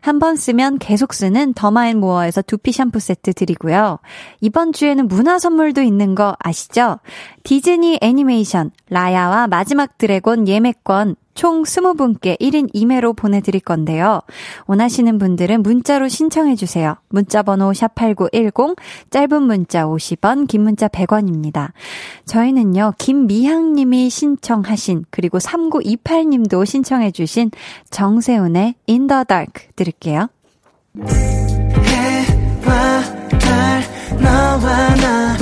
A: 한 번 쓰면 계속 쓰는 더마앤모어에서 두피 샴푸 세트 드리고요. 이번 주에는 문화 선물도 있는 거 아시죠? 디즈니 애니메이션 라야와 마지막 드래곤 예매권 총 20분께 1인 2매로 보내드릴 건데요. 원하시는 분들은 문자로 신청해주세요. 문자번호 샵8910, 짧은 문자 50원, 긴 문자 100원입니다. 저희는요, 김미향님이 신청하신, 그리고 3928님도 신청해주신 정세훈의 In the Dark 들을게요.
B: 해와 달 너와 나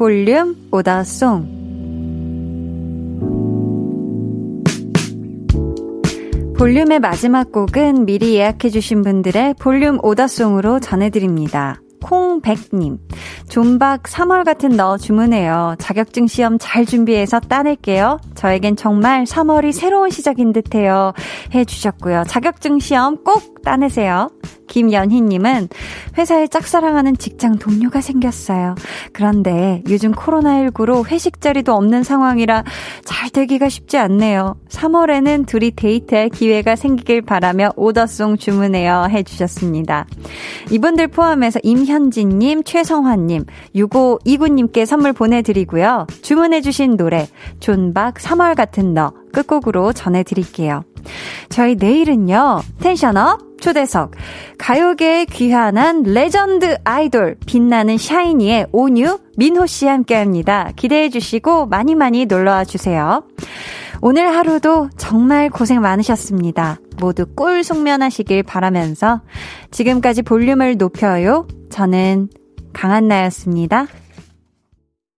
A: 볼륨 오더송. 볼륨의 마지막 곡은 미리 예약해주신 분들의 볼륨 order song으로 전해드립니다. 콩백님, 존박 3월 같은 너 주문해요. 자격증 시험 잘 준비해서 따낼게요. 저에겐 정말 3월이 새로운 시작인 듯해요. 해주셨고요. 자격증 시험 꼭 따내세요. 김연희님은 회사에 짝사랑하는 직장 동료가 생겼어요. 그런데 요즘 코로나19로 회식 자리도 없는 상황이라 잘 되기가 쉽지 않네요. 3월에는 둘이 데이트할 기회가 생기길 바라며 order song 주문해요. 해주셨습니다. 이분들 포함해서 임현진님, 최성환님, 6529님께 선물 보내드리고요. 주문해주신 노래, 존박 3월 같은 너 끝곡으로 전해드릴게요. 저희 내일은요, tension up 초대석, 가요계의 귀환한 레전드 아이돌, 빛나는 샤이니의 온유, 민호 씨 함께 합니다. 기대해 주시고 많이 많이 놀러와 주세요. 오늘 하루도 정말 고생 많으셨습니다. 모두 꿀 숙면하시길 바라면서 지금까지 볼륨을 높여요. 저는 강한나였습니다.